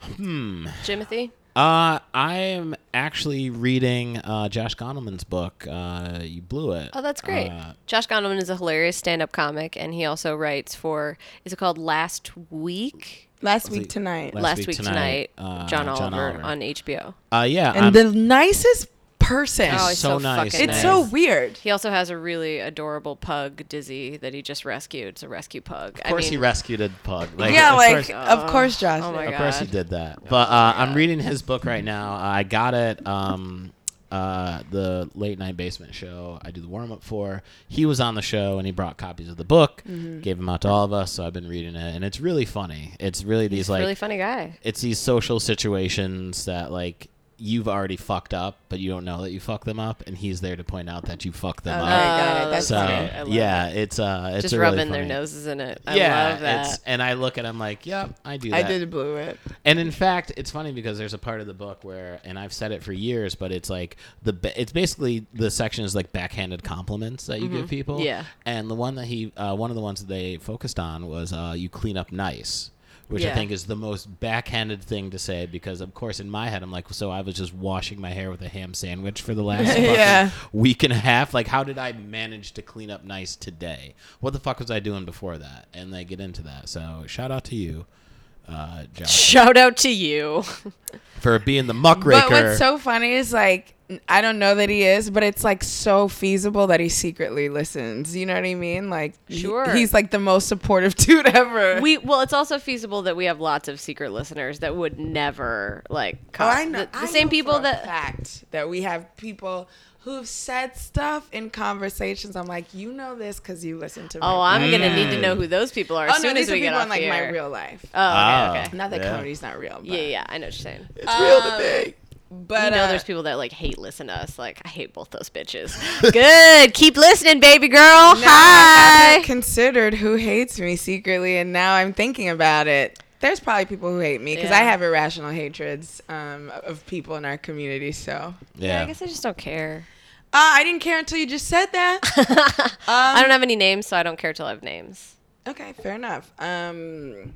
Hmm. Jimothy. Uh, I am actually reading uh, Josh Gondelman's book. Uh, you blew it. Oh, that's great. Uh, Josh Gondelman is a hilarious stand-up comic, and he also writes for. Is it called Last Week? Last week tonight. Last Last, Week Week, Tonight, tonight. uh, John, John Oliver, Oliver. on HBO. uh, yeah, and I'm- the nicest person. Oh, he's so so, nice, fucking it's nice. so weird. He also has a really adorable pug, Dizzy, that he just rescued. It's a rescue pug. of course he rescued a pug. Like, yeah, of like course- of course, Josh. oh my Of God. course he did that. But uh, I'm reading his book right now. I got it. Um, uh, the late night basement show I do the warm up for. He was on the show and he brought copies of the book, Mm-hmm. gave them out to all of us. So I've been reading it, and it's really funny. It's really these He's a like really funny guy. it's these social situations that like you've already fucked up, but you don't know that you fucked them up, and he's there to point out that you fucked them Oh, up. got it. That's So funny. I love yeah, it's uh, it's Just really rubbing their noses in it. I yeah, love that. it's and I look at him like, yep, I do. I did blew it. And in fact, it's funny because there's a part of the book where, and I've said it for years, but it's like the it's basically the section is like backhanded compliments that you give people. Mm-hmm. Yeah. And the one that he, uh, one of the ones that they focused on was uh, you clean up nice. Which I think is the most backhanded thing to say because, of course, in my head, I'm like, so I was just washing my hair with a ham sandwich for the last <laughs> Yeah. week and a half. Like, how did I manage to clean up nice today? What the fuck was I doing before that? And they get into that. So, shout out to you, uh, Shout out to you. for being the muckraker. But what's so funny is like I don't know that he is, but it's like so feasible that he secretly listens. You know what I mean? Like he- Sure. he's like the most supportive <laughs> dude ever. We well, it's also feasible that we have lots of secret listeners that would never like. oh, Come. I know the, the I same know people for that. fact that we have people who've said stuff in conversations. I'm like, you know this because you listen to. Oh, my I'm gonna Mm. need to know who those people are oh as no, soon these as are we get people off in like the my real life. Oh, okay, Oh. okay. Not that Yeah. comedy's not real. But Yeah, yeah, I know what you're saying. It's real to Um, me. But you know, uh, there's people that like hate listen to us. Like, I hate both those bitches. <laughs> Good, keep listening, baby girl. Now I Hi. haven't considered who hates me secretly, and now I'm thinking about it. There's probably people who hate me because I have irrational hatreds um, of people in our community. So Yeah, yeah. I guess I just don't care. uh, I didn't care until you just said that. Um, <laughs> I don't have any names, so I don't care till I have names. okay, fair enough. Um,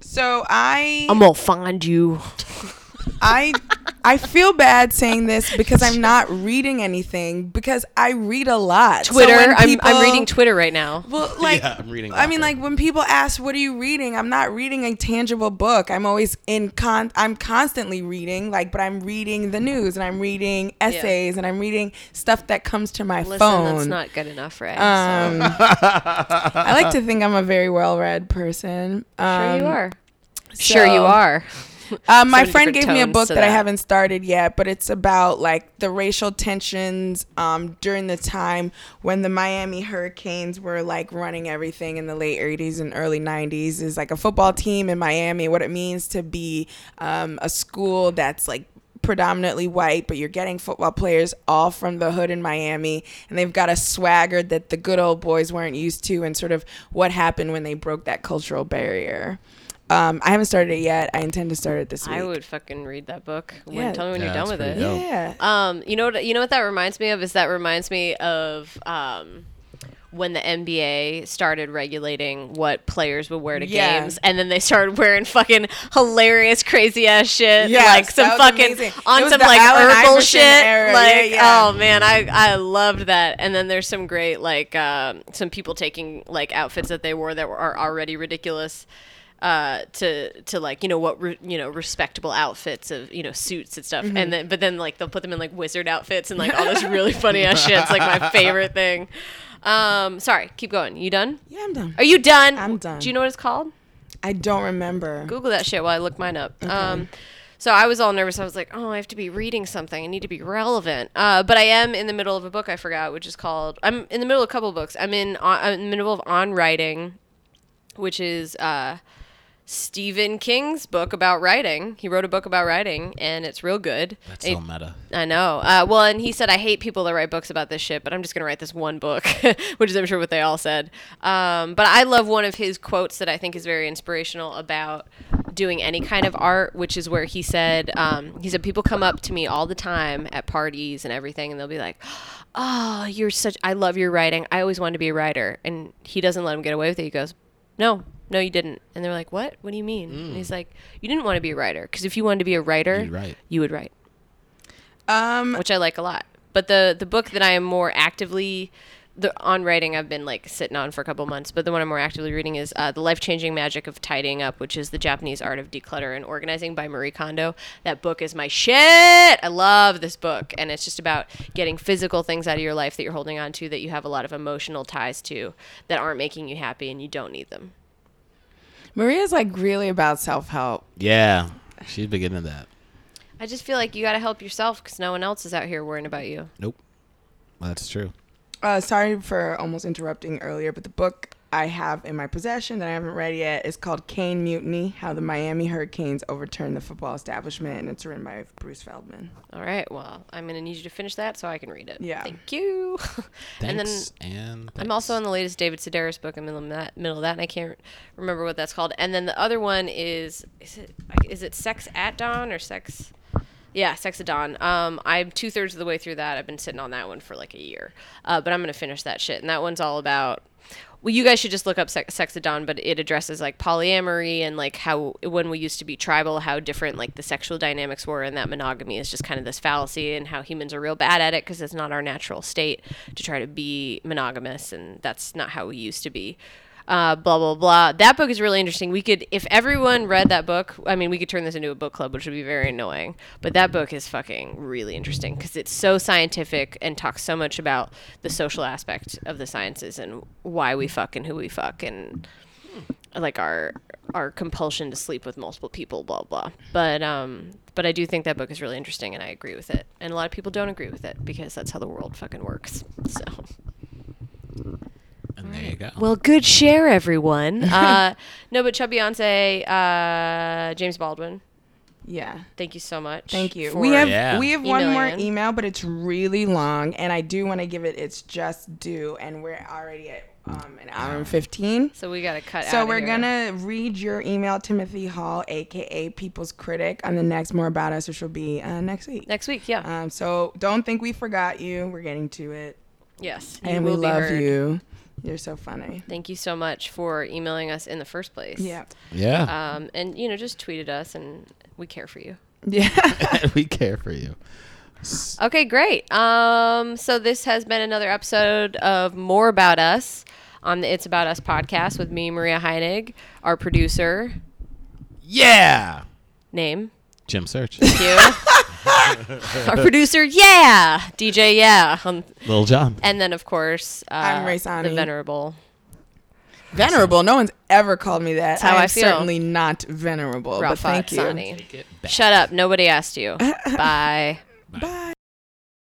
so I I'm gonna find you. <laughs> I I feel bad saying this because I'm not reading anything because I read a lot. So Twitter. when I'm, I'm reading Twitter right now. Well, like Yeah, I'm reading I mean, like when people ask, "What are you reading?" I'm not reading a tangible book. I'm always in con. I'm constantly reading, like, but I'm reading the news and I'm reading essays and I'm reading stuff that comes to my Listen, phone. that's not good enough, right? um, I like to think I'm a very well-read person. Um, sure you are. Sure you are. <laughs> Uh, my friend gave me a book to that, I haven't started yet, but it's about like the racial tensions um, during the time when the Miami Hurricanes were like running everything in the late 80s and early 90s. Is like a football team in Miami, what it means to be um, a school that's like predominantly white, but you're getting football players all from the hood in Miami, and they've got a swagger that the good old boys weren't used to, and sort of what happened when they broke that cultural barrier. Um, I haven't started it yet. I intend to start it this week. I would fucking read that book. When, Yeah. tell me when Yeah, you're done with it. dope. Yeah. Um, you know what? You know what that reminds me of is that reminds me of um, when the NBA started regulating what players would wear to Yeah. games, and then they started wearing fucking hilarious, crazy ass shit, Yes, like some fucking amazing. on some like Allen Urkel Iverson shit. era. Like, Yeah, yeah. oh man, I I loved that. And then there's some great like um, some people taking like outfits that they wore that were, are already ridiculous uh to to like you know what re, you know respectable outfits of you know suits and stuff Mm-hmm. and then but then like they'll put them in like wizard outfits and like all this really <laughs> funny ass shit it's like my favorite thing um sorry keep going you done Yeah, I'm done. are you done I'm done. do you know what it's called I don't remember. google that shit while i look mine up um so I was all nervous. I was like, "Oh, I have to be reading something. I need to be relevant." Uh, but I am in the middle of a book I forgot, which is called. I'm in the middle of a couple books. I'm in. On, I'm in the middle of on writing, which is uh, Stephen King's book about writing. He wrote a book about writing, and it's real good. That's And so he- meta. I know. Uh, well, and he said, I hate people that write books about this shit, but I'm just going to write this one book, <laughs> which is, I'm sure, what they all said. Um, but I love one of his quotes that I think is very inspirational about doing any kind of art, which is where he said, um, he said, people come up to me all the time at parties and everything, and they'll be like, oh, you're such, I love your writing. I always wanted to be a writer. And he doesn't let him get away with it. He goes, no, no, you didn't. And they're like, what? What do you mean? And he's like, you didn't want to be a writer. Because if you wanted to be a writer, You'd write. you would write Um, which I like a lot. But the the book that I am more actively the on writing I've been like sitting on for a couple months, but the one I'm more actively reading is uh, the life changing magic of tidying up, which is the Japanese art of declutter and organizing by Marie Kondo. That book is my shit. I love this book, and it's just about getting physical things out of your life that you're holding on to that you have a lot of emotional ties to that aren't making you happy, and you don't need them. Maria's like really about self help. Yeah, she's beginning that. I just feel like you got to help yourself because no one else is out here worrying about you. Nope, that's true. Uh, sorry for almost interrupting earlier, but the book I have in my possession that I haven't read yet is called Cane Mutiny How the Miami Hurricanes Overturned the Football Establishment, and it's written by Bruce Feldman. All right. Well, I'm going to need you to finish that so I can read it. Yeah. Thank you. <laughs> and then Thanks and, I'm also on the latest David Sedaris book. I'm in the middle of that, and I can't remember what that's called. And then the other one is is it is it Sex at Dawn or Sex? Yeah, Sex at Dawn. Um, I'm two thirds of the way through that. I've been sitting on that one for like a year, uh, but I'm gonna finish that shit. And that one's all about. Well, you guys should just look up Sex, but it addresses like polyamory and like how when we used to be tribal, how different like the sexual dynamics were, and that monogamy is just kind of this fallacy, and how humans are real bad at it because it's not our natural state to try to be monogamous, and that's not how we used to be. Uh, blah blah blah. That book is really interesting. We could, if everyone read that book, I mean, we could turn this into a book club, which would be very annoying. But that book is fucking really interesting because it's so scientific and talks so much about the social aspect of the sciences and why we fuck and who we fuck and like our our compulsion to sleep with multiple people, blah blah. But um, but I do think that book is really interesting, and I agree with it. And a lot of people don't agree with it because that's how the world fucking works. So. And there you go. Well, good share, everyone. <laughs> uh, no, but Chubby Beyonce, uh, James Baldwin. Yeah. Thank you so much. Thank you. We have Yeah. we have one more in. email, but it's really long, and I do want to give it its just due, and we're already at um, an hour and fifteen. So we got to cut. So we're here. gonna read your email, Timothy Hall, aka People's Critic, on the next More About Us, which will be uh, next week. next week. Yeah. Um, so don't think we forgot you. We're getting to it, yes. and we love heard. you. You're so funny. Thank you so much for emailing us in the first place. Yeah. yeah, Um, and you know, just tweeted us, and we care for you. Yeah. <laughs> <laughs> we care for you. Okay, great. Um, so this has been another episode of More About Us on the It's About Us podcast with me, Maria Heinegg, our producer. Yeah. Name. Jim Search. Thank you. <laughs> our producer, yeah, DJ, yeah, um, Little John. and then of course uh, I'm Rae the venerable. venerable. No one's ever called me that. That's how I am I feel. certainly not venerable. but Ralph thank you. Shut up! Nobody asked you. <laughs> Bye. Bye.